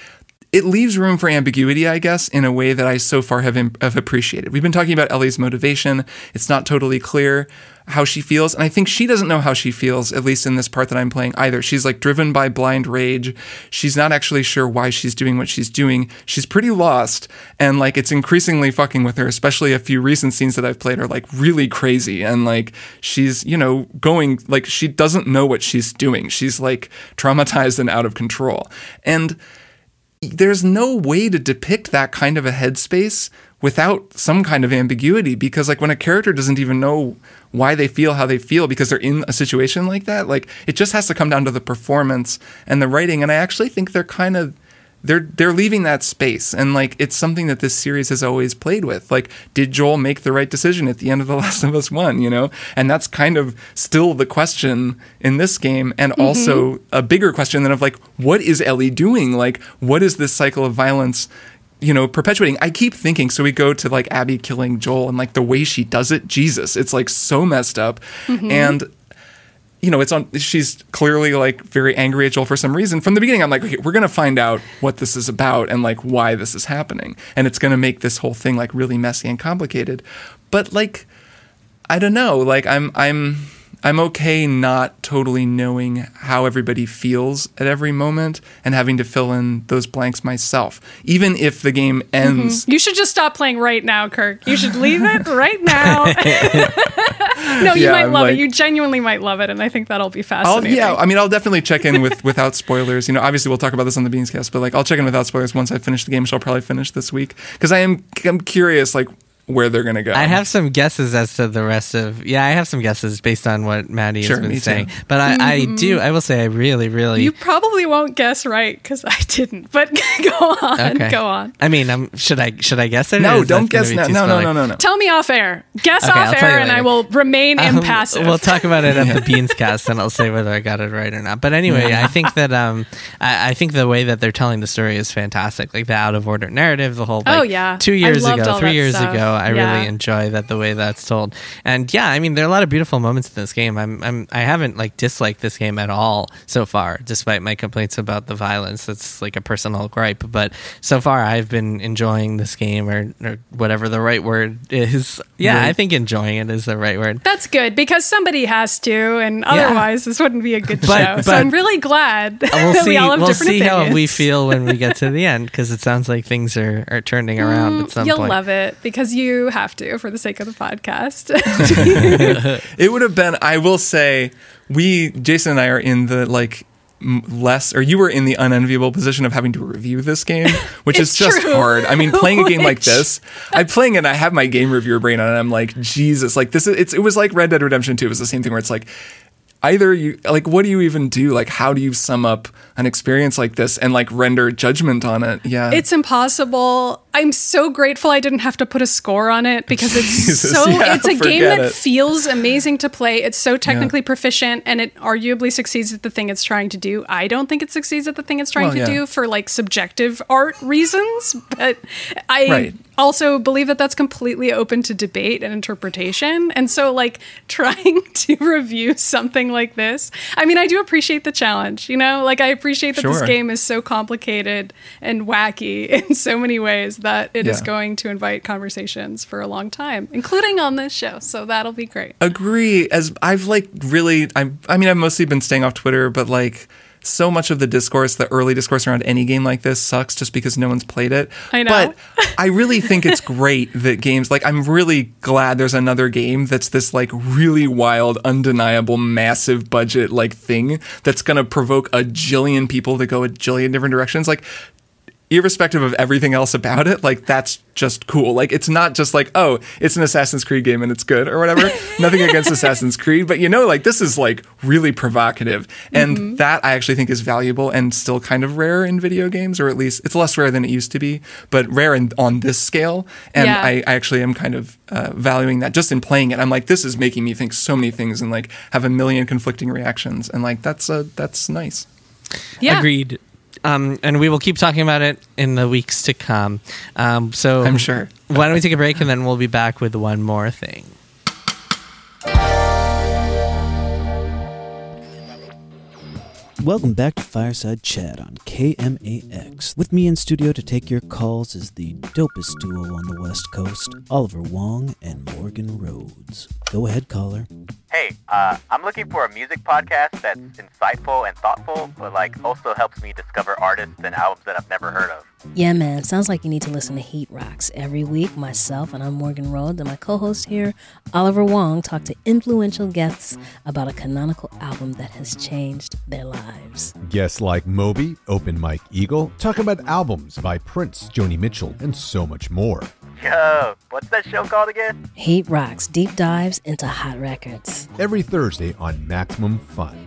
[SPEAKER 3] it leaves room for ambiguity, I guess, in a way that I so far have, have appreciated. We've been talking about Ellie's motivation. It's not totally clear how she feels. And I think she doesn't know how she feels, at least in this part that I'm playing either. She's like driven by blind rage. She's not actually sure why she's doing what she's doing. She's pretty lost. And like it's increasingly fucking with her, especially a few recent scenes that I've played are like really crazy. And like she's, you know, going like she doesn't know what she's doing. She's like traumatized and out of control. And there's no way to depict that kind of a headspace without some kind of ambiguity because like when a character doesn't even know why they feel how they feel because they're in a situation like that like it just has to come down to the performance and the writing. And i actually think they're kind of they're they're leaving that space. And like it's something that this series has always played with. Like did joel make the right decision at the end of the last of us one you know? And that's kind of still the question in this game and mm-hmm. also a bigger question than of like what is ellie doing? Like what is this cycle of violence you know perpetuating? I keep thinking so we go to like abby killing joel and like the way she does it jesus it's like so messed up. Mm-hmm. And you know, it's on. She's clearly like very angry at Joel for some reason. From the beginning, I'm like, okay, we're gonna find out what this is about and like why this is happening, and it's gonna make this whole thing like really messy and complicated. But like, I don't know. Like, I'm I'm I'm okay not totally knowing how everybody feels at every moment and having to fill in those blanks myself, even if the game mm-hmm. ends.
[SPEAKER 2] You should just stop playing right now, Kirk. You should leave it right now. (laughs) no, you
[SPEAKER 3] Yeah,
[SPEAKER 2] might
[SPEAKER 3] I'm
[SPEAKER 2] love
[SPEAKER 3] like-
[SPEAKER 2] it. You genuinely might love it, and I think that'll be
[SPEAKER 3] I'll,
[SPEAKER 2] fascinating.
[SPEAKER 3] yeah, I mean, I'll definitely check in with without spoilers. You know, obviously we'll talk about this on the Beanscast, but like I'll check in without spoilers once I finish the game, which I'll probably finish this week because I am I'm curious like where they're gonna go.
[SPEAKER 1] I have some guesses as to the rest of. Yeah, I have some guesses based on what Maddie
[SPEAKER 3] Sure,
[SPEAKER 1] has been
[SPEAKER 3] me too.
[SPEAKER 1] saying. But I, I do. I will say I really, really.
[SPEAKER 2] You probably won't guess right because I didn't. But (laughs) go on,
[SPEAKER 1] okay.
[SPEAKER 2] go on.
[SPEAKER 1] I mean, I'm, should I should I guess it?
[SPEAKER 3] no, don't guess
[SPEAKER 1] be
[SPEAKER 3] now. No, no, no, no, no.
[SPEAKER 2] Tell me off air. Guess
[SPEAKER 1] Okay,
[SPEAKER 2] off air, and I will remain
[SPEAKER 1] Um,
[SPEAKER 2] impassive.
[SPEAKER 1] We'll talk about it at the (laughs) Beans cast, and I'll say whether I got it right or not. But anyway, I think that um, I, I think the way that they're telling the story is fantastic. Like the out of order narrative, the whole. Like,
[SPEAKER 2] Oh, yeah.
[SPEAKER 1] two years ago, three years
[SPEAKER 2] stuff.
[SPEAKER 1] ago, I
[SPEAKER 2] Yeah.
[SPEAKER 1] really enjoy that the way that's told. And yeah, I mean, there are a lot of beautiful moments in this game. I'm, I'm I haven't like disliked this game at all so far, despite my complaints about the violence. That's like a personal gripe, but so far I've been enjoying this game, or, or whatever the right word is. Yeah,
[SPEAKER 3] Right.
[SPEAKER 1] I think enjoying it is the right word.
[SPEAKER 2] That's good because somebody has to, and otherwise this wouldn't be a good
[SPEAKER 1] But-
[SPEAKER 2] show. so I'm really glad (laughs)
[SPEAKER 1] We'll
[SPEAKER 2] that
[SPEAKER 1] see.
[SPEAKER 2] we all have
[SPEAKER 1] we'll
[SPEAKER 2] different
[SPEAKER 1] see how we feel when we get to (laughs) the end, because it sounds like things are, are turning around at some
[SPEAKER 2] Mm, You'll
[SPEAKER 1] point.
[SPEAKER 2] love it because you have to for the sake of the podcast. (laughs) (laughs)
[SPEAKER 3] It would have been. I will say, we Jason and I are in the like less, or you were in the unenviable position of having to review this game, (laughs) which is just
[SPEAKER 2] true.
[SPEAKER 3] hard. I mean, playing a game like this, I'm playing it. and I have my game reviewer brain on, and I'm like, Jesus, like this is. It's, it was like Red Dead Redemption 2. It was the same thing where it's like. Either you like, what do you even do? Like, how do you sum up an experience like this and like render judgment on it? Yeah,
[SPEAKER 2] It's impossible. I'm so grateful I didn't have to put a score on it because it's (laughs)
[SPEAKER 3] Jesus,
[SPEAKER 2] so
[SPEAKER 3] yeah,
[SPEAKER 2] it's a game that
[SPEAKER 3] it.
[SPEAKER 2] feels amazing to play. It's so technically proficient and it arguably succeeds at the thing it's trying to do. I don't think it succeeds at the thing it's trying
[SPEAKER 3] Well,
[SPEAKER 2] to
[SPEAKER 3] yeah.
[SPEAKER 2] do for like subjective art reasons, but I
[SPEAKER 3] Right.
[SPEAKER 2] also believe that that's completely open to debate and interpretation. And so like (laughs) trying to review something like this, I mean, I do appreciate the challenge, you know? Like I appreciate that this game is so complicated and wacky (laughs) in so many ways that it is
[SPEAKER 3] Yeah.
[SPEAKER 2] going to invite conversations for a long time, including on this show. So that'll be great.
[SPEAKER 3] agree as i've like really i i mean i've mostly been staying off twitter but like so much of the discourse the early discourse around any game like this sucks just because no one's played it
[SPEAKER 2] I know.
[SPEAKER 3] but i really think it's great that games like i'm really glad there's another game that's this like really wild undeniable massive budget like thing that's gonna provoke a jillion people to go a jillion different directions like irrespective of everything else about it, like that's just cool. Like it's not just like, oh, it's an Assassin's Creed game and it's good or whatever. (laughs) Nothing against Assassin's Creed, but you know, like this is like really provocative. And
[SPEAKER 2] Mm-hmm.
[SPEAKER 3] that I actually think is valuable and still kind of rare in video games, or at least it's less rare than it used to be, but rare in, on this scale. And
[SPEAKER 2] Yeah.
[SPEAKER 3] I, I actually am kind of uh, valuing that just in playing it. I'm like, this is making me think so many things and like have a million conflicting reactions. And like, that's uh, that's nice.
[SPEAKER 2] Yeah.
[SPEAKER 1] Agreed. Um, and we will keep talking about it in the weeks to come. Um, so
[SPEAKER 3] I'm sure.
[SPEAKER 1] Why don't we take a break and then we'll be back with one more thing.
[SPEAKER 4] Welcome back to Fireside Chat on KMAX. With me in studio to take your calls is the dopest duo on the West Coast, Oliver Wong and Morgan Rhodes. Go ahead, caller.
[SPEAKER 5] Hey, uh, I'm looking for a music podcast that's insightful and thoughtful, but like also helps me discover artists and albums that I've never heard of.
[SPEAKER 6] Yeah, man. Sounds like you need to listen to Heat Rocks every week. Myself and I'm Morgan Rhodes and my co-host here, Oliver Wong, talk to influential guests about a canonical album that has changed their lives.
[SPEAKER 7] Guests like Moby, Open Mike Eagle, talk about albums by Prince, Joni Mitchell, and so much more.
[SPEAKER 5] Yo, what's that show called again?
[SPEAKER 6] Heat Rocks deep dives into hot records.
[SPEAKER 7] Every Thursday on Maximum Fun.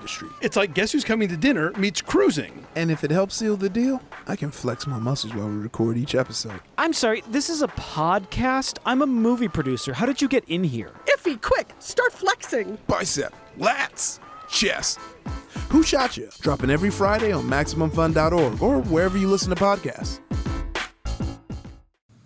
[SPEAKER 8] industry.
[SPEAKER 9] It's like Guess Who's Coming to Dinner meets cruising.
[SPEAKER 8] And if it helps seal the deal, I can flex my muscles while we record each episode.
[SPEAKER 10] I'm sorry, this is a podcast? I'm a movie producer. How did you get in here?
[SPEAKER 11] Ify, quick, start flexing.
[SPEAKER 8] Bicep, lats, chest. Who Shot You? Dropping every Friday on MaximumFun.org or wherever you listen to podcasts.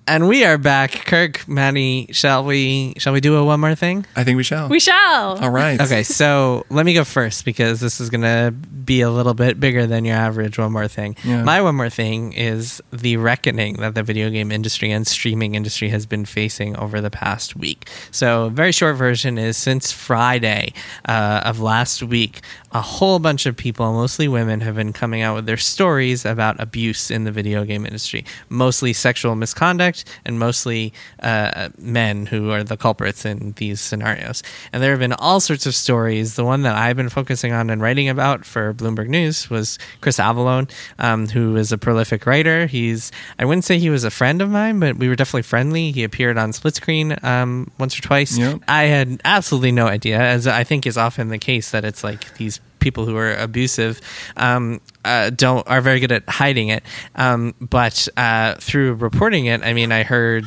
[SPEAKER 1] And we are back. Kirk, Maddie, shall we shall we do a one more thing?
[SPEAKER 3] I think we shall.
[SPEAKER 2] We shall.
[SPEAKER 3] All right.
[SPEAKER 1] Okay, so let me go first because this is gonna be a little bit bigger than your average one more thing.
[SPEAKER 3] Yeah.
[SPEAKER 1] My one more thing is the reckoning that the video game industry and streaming industry has been facing over the past week. So, very short version is since Friday uh, of last week, a whole bunch of people, mostly women, have been coming out with their stories about abuse in the video game industry, mostly sexual misconduct and mostly uh, men who are the culprits in these scenarios. And there have been all sorts of stories. The one that I've been focusing on and writing about for Bloomberg News was Chris Avellone, um, who is a prolific writer. He's, I wouldn't say he was a friend of mine, but we were definitely friendly. He appeared on Split Screen um, once or twice.
[SPEAKER 3] Yep.
[SPEAKER 1] I had absolutely no idea, as I think is often the case, that it's like these people who are abusive um, uh, don't are very good at hiding it. Um, but uh, through reporting it, I mean, I heard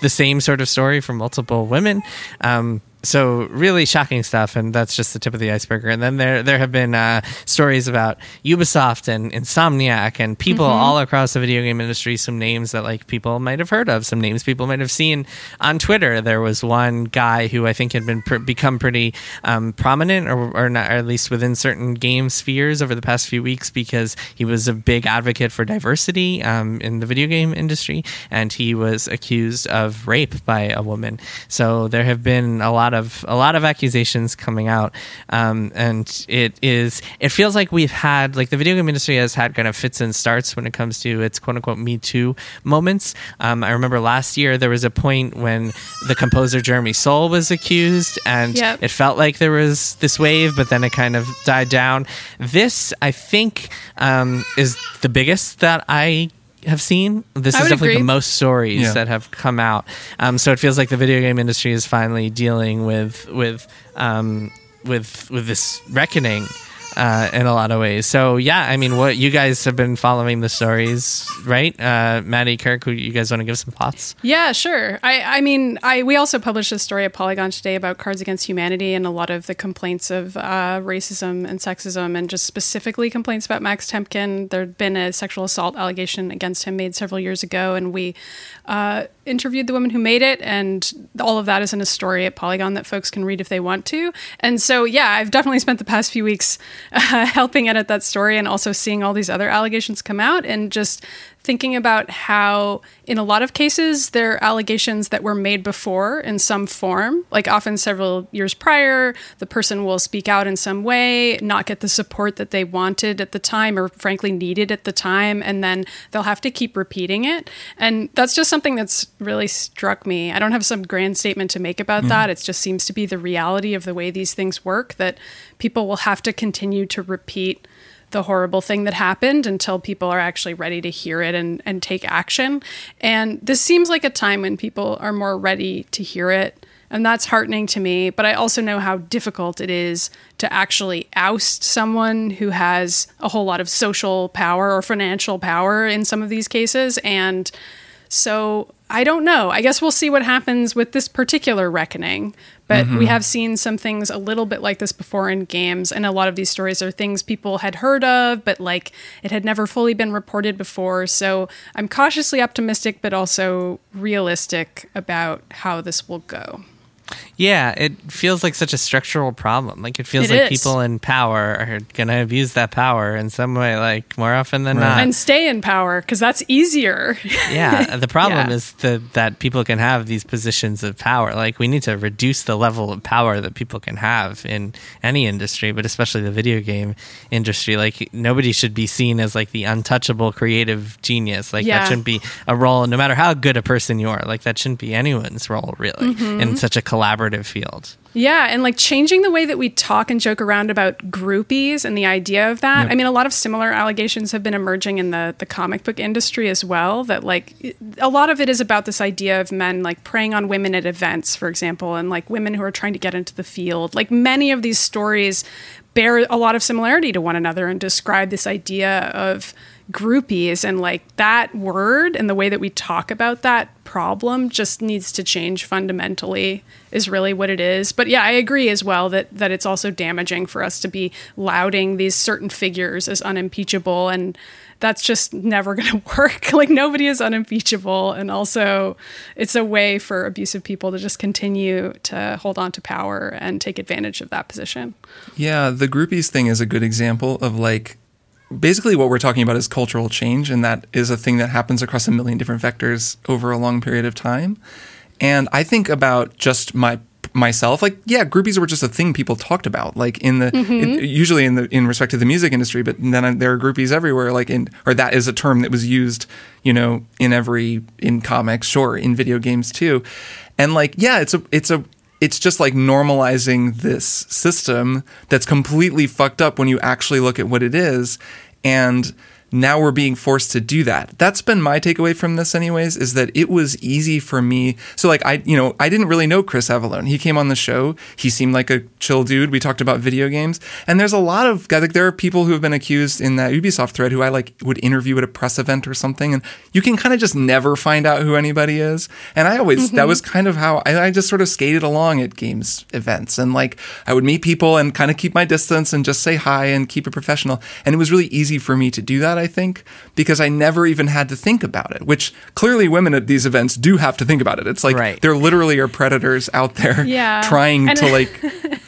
[SPEAKER 1] the same sort of story from multiple women. Um, so really shocking stuff, and that's just the tip of the iceberg. And then there there have been uh, stories about Ubisoft and Insomniac and people
[SPEAKER 2] Mhm.
[SPEAKER 1] all across the video game industry. Some names that like people might have heard of, some names people might have seen on Twitter. There was one guy who I think had been pr- become pretty um, prominent, or, or not, or at least within certain game spheres over the past few weeks, because he was a big advocate for diversity um, in the video game industry, and he was accused of rape by a woman. So there have been a lot of a lot of accusations coming out, um, and it is it feels like we've had like the video game industry has had kind of fits and starts when it comes to its quote unquote Me Too moments. Um, I remember last year there was a point when the composer Jeremy Soule was accused, and
[SPEAKER 2] Yep.
[SPEAKER 1] it felt like there was this wave, but then it kind of died down. This, I think, um, is the biggest that I have seen. This
[SPEAKER 2] I
[SPEAKER 1] is definitely
[SPEAKER 2] agree.
[SPEAKER 1] the most stories
[SPEAKER 3] Yeah.
[SPEAKER 1] that have come out. Um, so it feels like the video game industry is finally dealing with with um, with with this reckoning. Uh, in a lot of ways, so yeah, I mean, what you guys have been following the stories, right? Uh, Maddie, Kirk, you guys want to give some thoughts?
[SPEAKER 2] Yeah, sure. I, I mean, I we also published a story at Polygon today about Cards Against Humanity and a lot of the complaints of uh, racism and sexism, and just specifically complaints about Max Temkin. There'd been a sexual assault allegation against him made several years ago, and we uh, interviewed the woman who made it, and all of that is in a story at Polygon that folks can read if they want to. And so, yeah, I've definitely spent the past few weeks uh, (laughs) helping edit that story and also seeing all these other allegations come out and just thinking about how, in a lot of cases, there are allegations that were made before in some form. Like, often several years prior, the person will speak out in some way, not get the support that they wanted at the time or, frankly, needed at the time, and then they'll have to keep repeating it. And that's just something that's really struck me. I don't have some grand statement to make about mm-hmm. that. It just seems to be the reality of the way these things work that people will have to continue to repeat the horrible thing that happened until people are actually ready to hear it and, and take action. And this seems like a time when people are more ready to hear it. And that's heartening to me. But I also know how difficult it is to actually oust someone who has a whole lot of social power or financial power in some of these cases. And so I don't know. I guess we'll see what happens with this particular reckoning. But we mm-hmm. have seen some things a little bit like this before in games, and a lot of these stories are things people had heard of, but like it had never fully been reported before. So I'm cautiously optimistic, but also realistic about how this will go.
[SPEAKER 1] Yeah, it feels like such a structural problem. Like it feels
[SPEAKER 2] It
[SPEAKER 1] like
[SPEAKER 2] is.
[SPEAKER 1] people in power are gonna abuse that power in some way, like more often than
[SPEAKER 3] Right.
[SPEAKER 1] not.
[SPEAKER 2] and stay in power because that's easier. (laughs)
[SPEAKER 1] yeah, the problem
[SPEAKER 2] Yeah.
[SPEAKER 1] is the, that people can have these positions of power. Like we need to reduce the level of power that people can have in any industry, but especially the video game industry. Like nobody should be seen as like the untouchable creative genius. Like
[SPEAKER 2] Yeah.
[SPEAKER 1] that shouldn't be a role, no matter how good a person you are. Like that shouldn't be anyone's role, really,
[SPEAKER 2] Mm-hmm.
[SPEAKER 1] in such a collaborative field.
[SPEAKER 2] Yeah, and like changing the way that we talk and joke around about groupies and the idea of that. I mean, a lot of similar allegations have been emerging in the the comic book industry as well. That like a lot of it is about this idea of men like preying on women at events, for example, and like women who are trying to get into the field. Like many of these stories bear a lot of similarity to one another and describe this idea of groupies. And like that word and the way that we talk about that problem just needs to change fundamentally is really what it is. But yeah i agree as well that that it's also damaging for us to be lauding these certain figures as unimpeachable. And that's just never (laughs) going to work. Like nobody is unimpeachable. And also it's a way for abusive people to just continue to hold on to power and take advantage of that position.
[SPEAKER 3] Yeah, the groupies thing is a good example of like basically what we're talking about is cultural change, and that is a thing that happens across a million different vectors over a long period of time. And I think about just my myself, like yeah, groupies were just a thing people talked about, like in the in- usually in the in respect to the music industry, but then uh, there are groupies everywhere, like in or that is a term that was used, you know, in every in comics, sure, in video games too, and like yeah, it's a it's a it's just like normalizing this system that's completely fucked up when you actually look at what it is. And now we're being forced to do that. That's been my takeaway from this anyways is that it was easy for me. So like I you know, I didn't really know Chris Avellone. He came on the show. He seemed like a chill dude. We talked about video games. And there's a lot of guys like there are people who have been accused in that Ubisoft thread who I like would interview at a press event or something and you can kind of just never find out who anybody is. And I always that mm-hmm. was kind of how I, I just sort of skated along at games events and like I would meet people and kind of keep my distance and just say hi and keep it professional. And it was really easy for me to do that, I think, because I never even had to think about it, which clearly women at these events do have to think about it. It's like
[SPEAKER 1] Right.
[SPEAKER 3] there literally are predators out there (laughs)
[SPEAKER 2] Yeah. (laughs)
[SPEAKER 3] trying
[SPEAKER 2] And-
[SPEAKER 3] to (laughs) like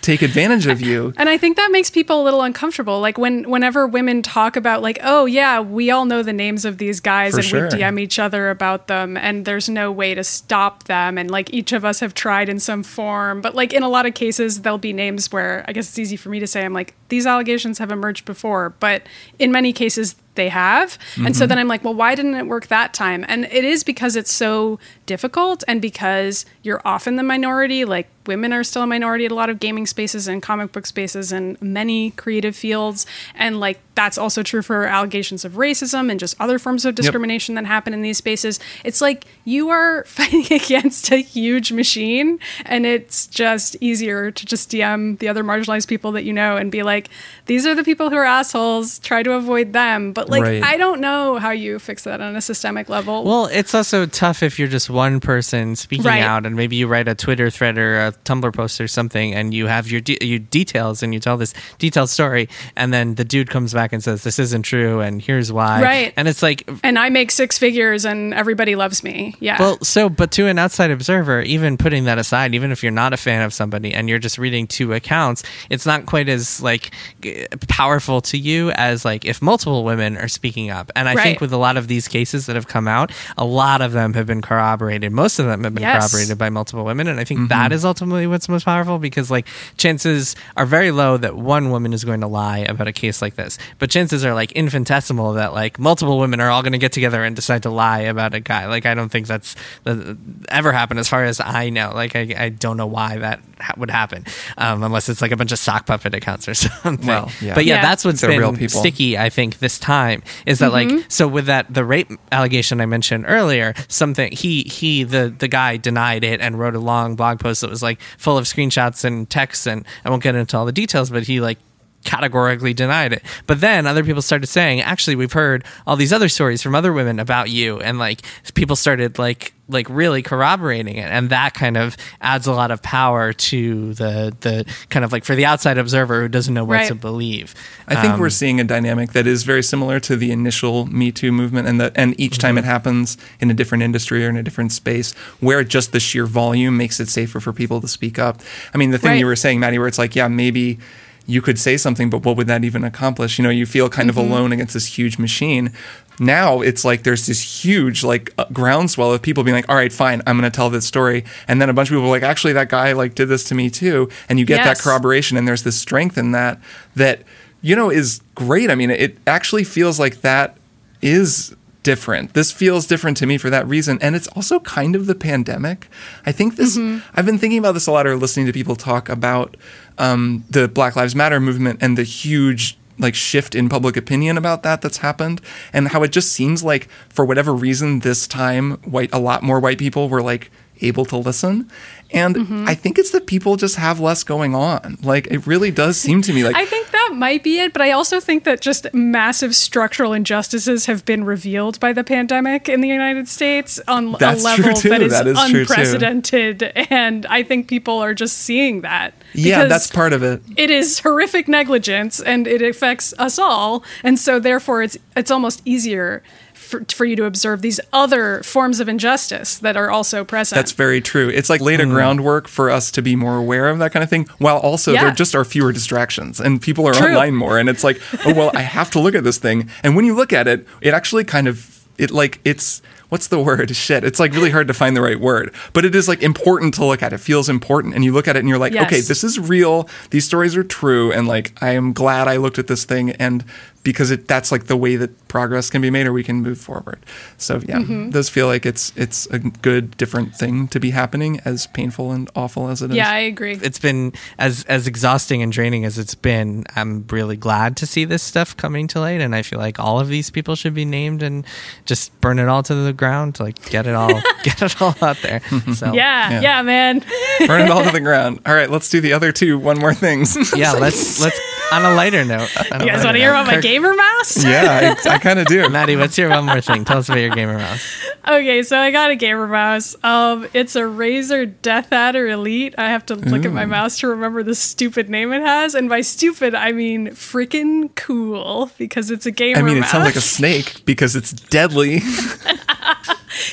[SPEAKER 3] take advantage of you.
[SPEAKER 2] And I think that makes people a little uncomfortable. Like when whenever women talk about like, oh yeah, we all know the names of these guys
[SPEAKER 3] For
[SPEAKER 2] and
[SPEAKER 3] sure.
[SPEAKER 2] we DM each other about them and there's no way to stop them and like each of us have tried in some form. But like in a lot of cases there'll be names where I guess it's easy for me to say I'm like, these allegations have emerged before, but in many cases they have. And so mm-hmm. then I'm like, well, why didn't it work that time? And it is because it's so difficult and because you're often the minority. Like women are still a minority at a lot of gaming spaces and comic book spaces and many creative fields. And like that's also true for allegations of racism and just other forms of discrimination that happen in these spaces. It's like you are (laughs) fighting against a huge machine and it's just easier to just DM the other marginalized people that you know and be like, these are the people who are assholes, try to avoid them. But like
[SPEAKER 3] Right.
[SPEAKER 2] I don't know how you fix that on a systemic level.
[SPEAKER 1] Well, it's also tough if you're just one person speaking
[SPEAKER 2] Right.
[SPEAKER 1] out, and maybe you write a Twitter thread or a Tumblr post or something, and you have your de- your details, and you tell this detailed story, and then the dude comes back and says this isn't true, and here's why.
[SPEAKER 2] Right.
[SPEAKER 1] And it's like, uh,
[SPEAKER 2] and I make six figures and everybody loves me. Yeah.
[SPEAKER 1] well, so, but to an outside observer, even putting that aside, even if you're not a fan of somebody and you're just reading two accounts, it's not quite as like g- powerful to you as like if multiple women are speaking up. And I think with a lot of these cases that have come out, a lot of them have been corroborated. Most of them have been
[SPEAKER 2] Yes.
[SPEAKER 1] corroborated by multiple women, and I think mm-hmm. that is ultimately what's most powerful because like chances are very low that one woman is going to lie about a case like this, but chances are like infinitesimal that like multiple women are all going to get together and decide to lie about a guy. Like I don't think that's that ever happened as far as I know. Like I, I don't know why that ha- would happen um, unless it's like a bunch of sock puppet accounts or (laughs) something.
[SPEAKER 3] Well, yeah.
[SPEAKER 1] But yeah,
[SPEAKER 2] Yeah.
[SPEAKER 1] that's what's
[SPEAKER 3] They're
[SPEAKER 1] been
[SPEAKER 3] real people.
[SPEAKER 1] sticky. I think this time is that like so with that the rape allegation I mentioned earlier, something he he the the guy denied it and wrote a long blog post that was like full of screenshots and texts and I won't get into all the details, but he like categorically denied it. But then other people started saying, actually, we've heard all these other stories from other women about you, and like people started like like really corroborating it, and that kind of adds a lot of power to the the kind of like for the outside observer who doesn't know what
[SPEAKER 2] Right.
[SPEAKER 1] to believe.
[SPEAKER 3] I think
[SPEAKER 1] Um,
[SPEAKER 3] we're seeing a dynamic that is very similar to the initial Me Too movement, and that and each time
[SPEAKER 1] Mm-hmm.
[SPEAKER 3] it happens in a different industry or in a different space, where just the sheer volume makes it safer for people to speak up. I mean, the thing
[SPEAKER 2] Right.
[SPEAKER 3] you were saying, Maddie, where it's like, yeah, maybe you could say something, but what would that even accomplish? You know, you feel kind
[SPEAKER 2] Mm-hmm.
[SPEAKER 3] of alone against this huge machine. Now it's like there's this huge like uh, groundswell of people being like, all right, fine, I'm going to tell this story, and then a bunch of people are like, actually, that guy like did this to me too, and you get that corroboration, and there's this strength in that that you know is great. I mean, it actually feels like that is different. This feels different to me for that reason. And it's also kind of the pandemic. I think this, I've been thinking about this a lot or listening to people talk about um, the Black Lives Matter movement and the huge like shift in public opinion about that that's happened and how it just seems like for whatever reason this time white a lot more white people were like able to listen and mm-hmm. i think it's that people just have less going on like it really does seem to me like
[SPEAKER 2] I think that might be it, but I also think that just massive structural injustices have been revealed by the pandemic in the United States on a level that is,
[SPEAKER 3] That is
[SPEAKER 2] unprecedented. And I think people are just seeing that.
[SPEAKER 3] yeah that's part of it
[SPEAKER 2] It is horrific negligence and it affects us all. And so therefore it's it's almost easier for, for you to observe these other forms of injustice that are also present.
[SPEAKER 3] That's very true. It's like laid a hmm. groundwork for us to be more aware of that kind of thing, while also
[SPEAKER 2] Yeah.
[SPEAKER 3] there just are fewer distractions and people are
[SPEAKER 2] True.
[SPEAKER 3] online more. And it's like, oh, well, I have to look at this thing. And when you look at it, it actually kind of, it like, it's what's the word? (laughs) Shit. It's like really hard to find the right word, but it is like important to look at. It feels important. And you look at it and you're like,
[SPEAKER 2] Yes.
[SPEAKER 3] okay, this is real. These stories are true. And like, I am glad I looked at this thing and because it that's like the way that progress can be made or we can move forward. So yeah,
[SPEAKER 2] Mhm.
[SPEAKER 3] those feel like it's it's a good different thing to be happening as painful and awful as it is.
[SPEAKER 2] Yeah, I agree.
[SPEAKER 1] It's been as as exhausting and draining as it's been. I'm really glad to see this stuff coming to light, and I feel like all of these people should be named and just burn it all to the ground. To like get it all, (laughs) get it all out there. (laughs) So
[SPEAKER 2] yeah,
[SPEAKER 3] Yeah.
[SPEAKER 2] yeah, man.
[SPEAKER 3] Burn it all to the (laughs) ground. All right, let's do the other two. One more things.
[SPEAKER 1] yeah, let's let's on a lighter note. (laughs) on a
[SPEAKER 2] You guys
[SPEAKER 1] lighter
[SPEAKER 2] want to hear
[SPEAKER 1] note,
[SPEAKER 2] about my gamer mouse?
[SPEAKER 3] yeah, I, I kind of do. (laughs)
[SPEAKER 1] Maddie, what's your one more thing? Tell us about your gamer mouse.
[SPEAKER 2] Okay, so I got a gamer mouse. Um, it's a Razer Death Adder Elite. I have to look at my mouse to remember the stupid name it has, and by stupid I mean freaking cool because it's a gamer mouse.
[SPEAKER 3] I mean, it sounds like a snake because it's deadly. (laughs)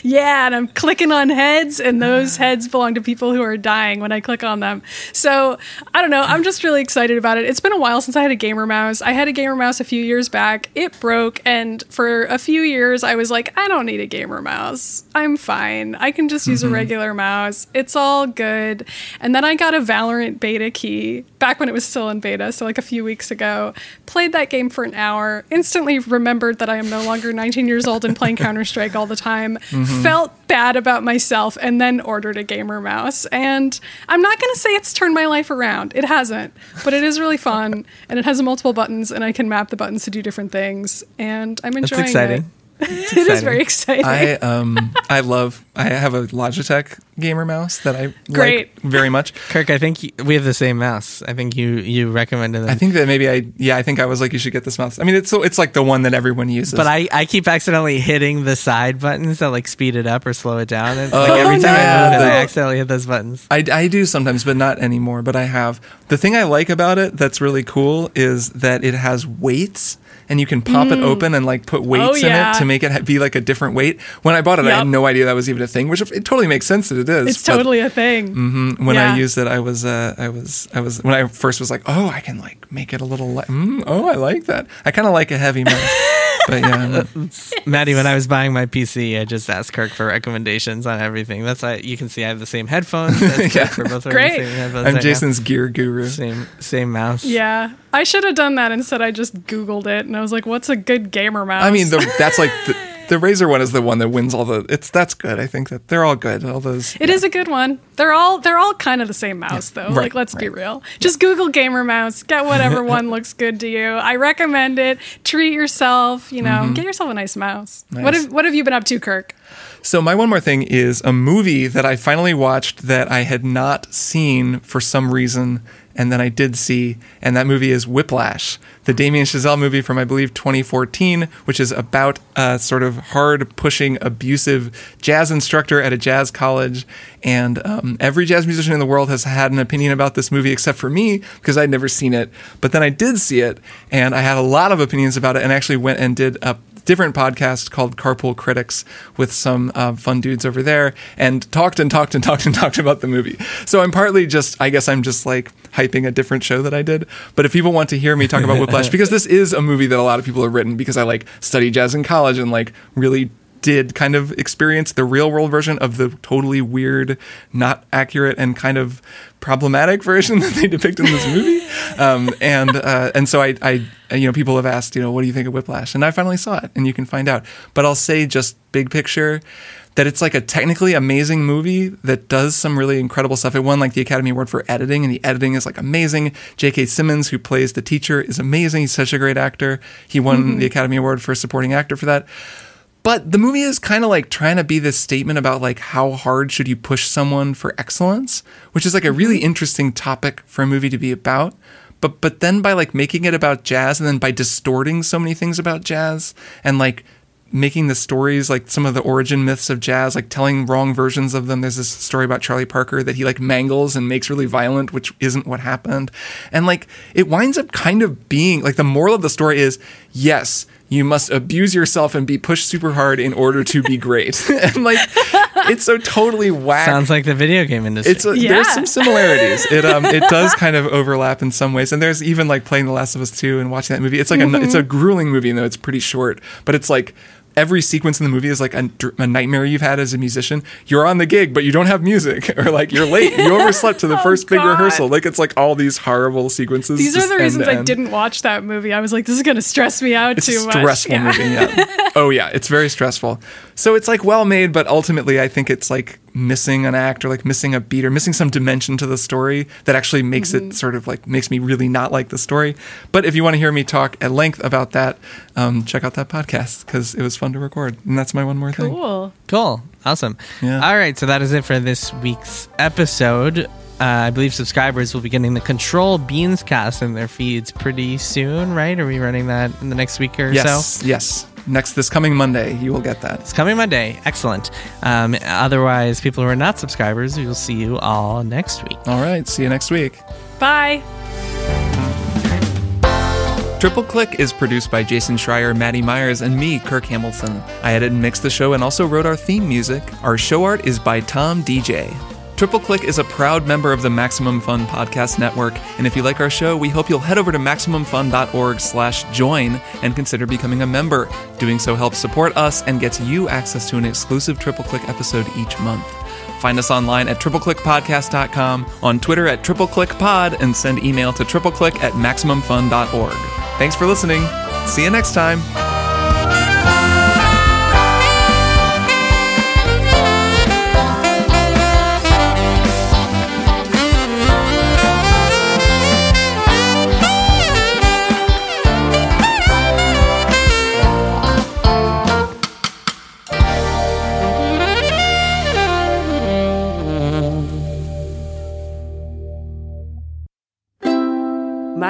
[SPEAKER 2] Yeah, and I'm clicking on heads, and those (sighs) heads belong to people who are dying when I click on them. So I don't know. I'm just really excited about it. It's been a while since I had a gamer mouse. I had a gamer mouse a few years back. It broke, and for a few years, I was like, I don't need a gamer mouse. I'm fine. I can just use a
[SPEAKER 12] Mhm.
[SPEAKER 2] regular mouse. It's all good. And then I got a Valorant beta key back when it was still in beta, so like a few weeks ago. Played that game for an hour. Instantly remembered that I am no longer 19 years old and playing Counter Strike all the time.
[SPEAKER 12] Mhm.
[SPEAKER 2] Felt bad about myself and then ordered a gamer mouse. And I'm not going to say it's turned my life around. It hasn't, but it is really fun and it has multiple buttons and I can map the buttons to do different things. And I'm
[SPEAKER 1] That's
[SPEAKER 2] enjoying
[SPEAKER 1] exciting.
[SPEAKER 2] it. (laughs) it is very exciting.
[SPEAKER 3] I um I love I have a Logitech gamer mouse that I
[SPEAKER 2] Great.
[SPEAKER 3] like very much.
[SPEAKER 1] Kirk, I think you, we have the same mouse. I think you you recommended them.
[SPEAKER 3] I think that maybe I yeah I think I was like you should get this mouse. I mean it's so it's like the one that everyone uses.
[SPEAKER 1] But I, I keep accidentally hitting the side buttons that like speed it up or slow it down. And,
[SPEAKER 3] Oh,
[SPEAKER 1] like every time
[SPEAKER 3] yeah,
[SPEAKER 1] I move it, I accidentally hit those buttons.
[SPEAKER 3] I, I do sometimes, but not anymore. But I have. The thing I like about it that's really cool is that it has weights, and you can pop it
[SPEAKER 2] Mm.
[SPEAKER 3] open and like put weights
[SPEAKER 2] Oh,
[SPEAKER 3] in it to make it be like a different weight. When I bought it, I had no idea that was even a thing, which it totally makes sense that it is.
[SPEAKER 2] it's totally a thing.
[SPEAKER 3] Mhm. When
[SPEAKER 2] Yeah.
[SPEAKER 3] I used it, I was, uh, I was, I was. When I first was like, oh, I can like make it a little. Li- mm, oh, I like that. I kind of like a heavy. (laughs) but yeah, (laughs)
[SPEAKER 1] Maddie, when I was buying my PC, I just asked Kirk for recommendations on everything. That's why you can see I have the same headphones. as (laughs)
[SPEAKER 3] Yeah.
[SPEAKER 1] We're both wearing
[SPEAKER 2] Great.
[SPEAKER 1] the same headphones
[SPEAKER 3] I'm
[SPEAKER 1] right now.
[SPEAKER 3] Jason's gear guru.
[SPEAKER 1] Same same mouse.
[SPEAKER 2] Yeah, I should have done that. Instead, I just Googled it and I was like, "What's a good gamer mouse?"
[SPEAKER 3] I mean, the, that's like the, (laughs) the Razer one is the one that wins all the. It's that's good. I think that they're all good. All those.
[SPEAKER 2] It is a good one. They're all they're all kind of the same mouse though.
[SPEAKER 3] right,
[SPEAKER 2] like let's be real. Just Google gamer mouse. Get whatever one (laughs) looks good to you. I recommend it. Treat yourself, you know,
[SPEAKER 3] Mhm.
[SPEAKER 2] get yourself a nice mouse.
[SPEAKER 3] Nice.
[SPEAKER 2] What have what have you been up to, Kirk?
[SPEAKER 3] So my one more thing is a movie that I finally watched that I had not seen for some reason, and then I did see, and that movie is Whiplash, the Damien Chazelle movie from I believe 2014, which is about a sort of hard pushing, abusive jazz instructor at a jazz college, and um, every jazz musician in the world has had an opinion about this movie except for me because I'd never seen it, but then I did see it, and I had a lot of opinions about it, and actually went and did a different podcast called Carpool Critics with some uh, fun dudes over there and talked and talked and talked and (laughs) talked about the movie. So I'm partly just, I guess I'm just like hyping a different show that I did. But if people want to hear me talk about Whiplash, (laughs) because this is a movie that a lot of people have written because I like studied jazz in college and like really did kind of experience the real world version of the totally weird, not accurate, and kind of problematic (laughs) version that they depict in this movie. Um, and uh, and so I, I, you know, people have asked, you know, what do you think of Whiplash? And I finally saw it, and you can find out. But I'll say just big picture that it's like a technically amazing movie that does some really incredible stuff. It won like the Academy Award for editing, and the editing is like amazing. J.K. Simmons, who plays the teacher, is amazing. He's such a great actor. He won
[SPEAKER 2] Mhm.
[SPEAKER 3] the Academy Award for supporting actor for that. But the movie is kind of like trying to be this statement about like how hard should you push someone for excellence, which is like a really interesting topic for a movie to be about. But but then by like making it about jazz and then by distorting so many things about jazz and like making the stories like some of the origin myths of jazz like telling wrong versions of them. There's this story about charlie parker that he like mangles and makes really violent which isn't what happened. And like it winds up kind of being like the moral of the story is yes you must abuse yourself and be pushed super hard in order to be great. (laughs) And like it's so totally whack
[SPEAKER 1] Sounds like the video game industry.
[SPEAKER 3] it's a, there's some similarities. It um it does (laughs) kind of overlap in some ways, and there's even like playing The Last of Us two and watching that movie. It's like a it's a grueling movie, though it's pretty short, but it's like every sequence in the movie is like a, a nightmare you've had as a musician. You're on the gig, but you don't have music, (laughs) or like you're late. You overslept to the (laughs) oh, first big
[SPEAKER 2] Oh,
[SPEAKER 3] rehearsal. Like it's like all these horrible sequences.
[SPEAKER 2] These are the reasons I didn't watch that movie. I was like, this is going to stress me out
[SPEAKER 3] It's
[SPEAKER 2] too
[SPEAKER 3] a
[SPEAKER 2] much.
[SPEAKER 3] stressful
[SPEAKER 2] Yeah.
[SPEAKER 3] movie. Yeah. (laughs) oh yeah, it's very stressful. So it's like well made, but ultimately I think it's like missing an act or like missing a beat or missing some dimension to the story that actually makes
[SPEAKER 2] Mm-hmm.
[SPEAKER 3] it sort of like makes me really not like the story. But if you want to hear me talk at length about that, um, check out that podcast because it was fun to record. And that's my one more thing.
[SPEAKER 2] Cool.
[SPEAKER 1] Cool. Awesome.
[SPEAKER 3] Yeah.
[SPEAKER 1] All right. So that is it for this week's episode. Uh, I believe subscribers will be getting the Control Beans cast in their feeds pretty soon, right? Are we running that in the next week or
[SPEAKER 3] Yes,
[SPEAKER 1] so? Yes.
[SPEAKER 3] Yes. Next this coming Monday, you will get that.
[SPEAKER 1] It's coming Monday. Excellent. Um, otherwise, people who are not subscribers, we will see you all next week.
[SPEAKER 3] All right, see you next week.
[SPEAKER 2] Bye.
[SPEAKER 3] Triple Click is produced by Jason Schreier, Maddie Myers, and me, Kirk Hamilton. I edited and mixed the show and also wrote our theme music. Our show art is by Tom DJ. Triple Click is a proud member of the Maximum Fun Podcast Network, and if you like our show, we hope you'll head over to maximumfun.org slash join and consider becoming a member. Doing so helps support us and gets you access to an exclusive Triple Click episode each month. Find us online at tripleclickpodcast.com, on Twitter at tripleclickpod, and send email to tripleclick at maximumfun.org. Thanks for listening. See you next time.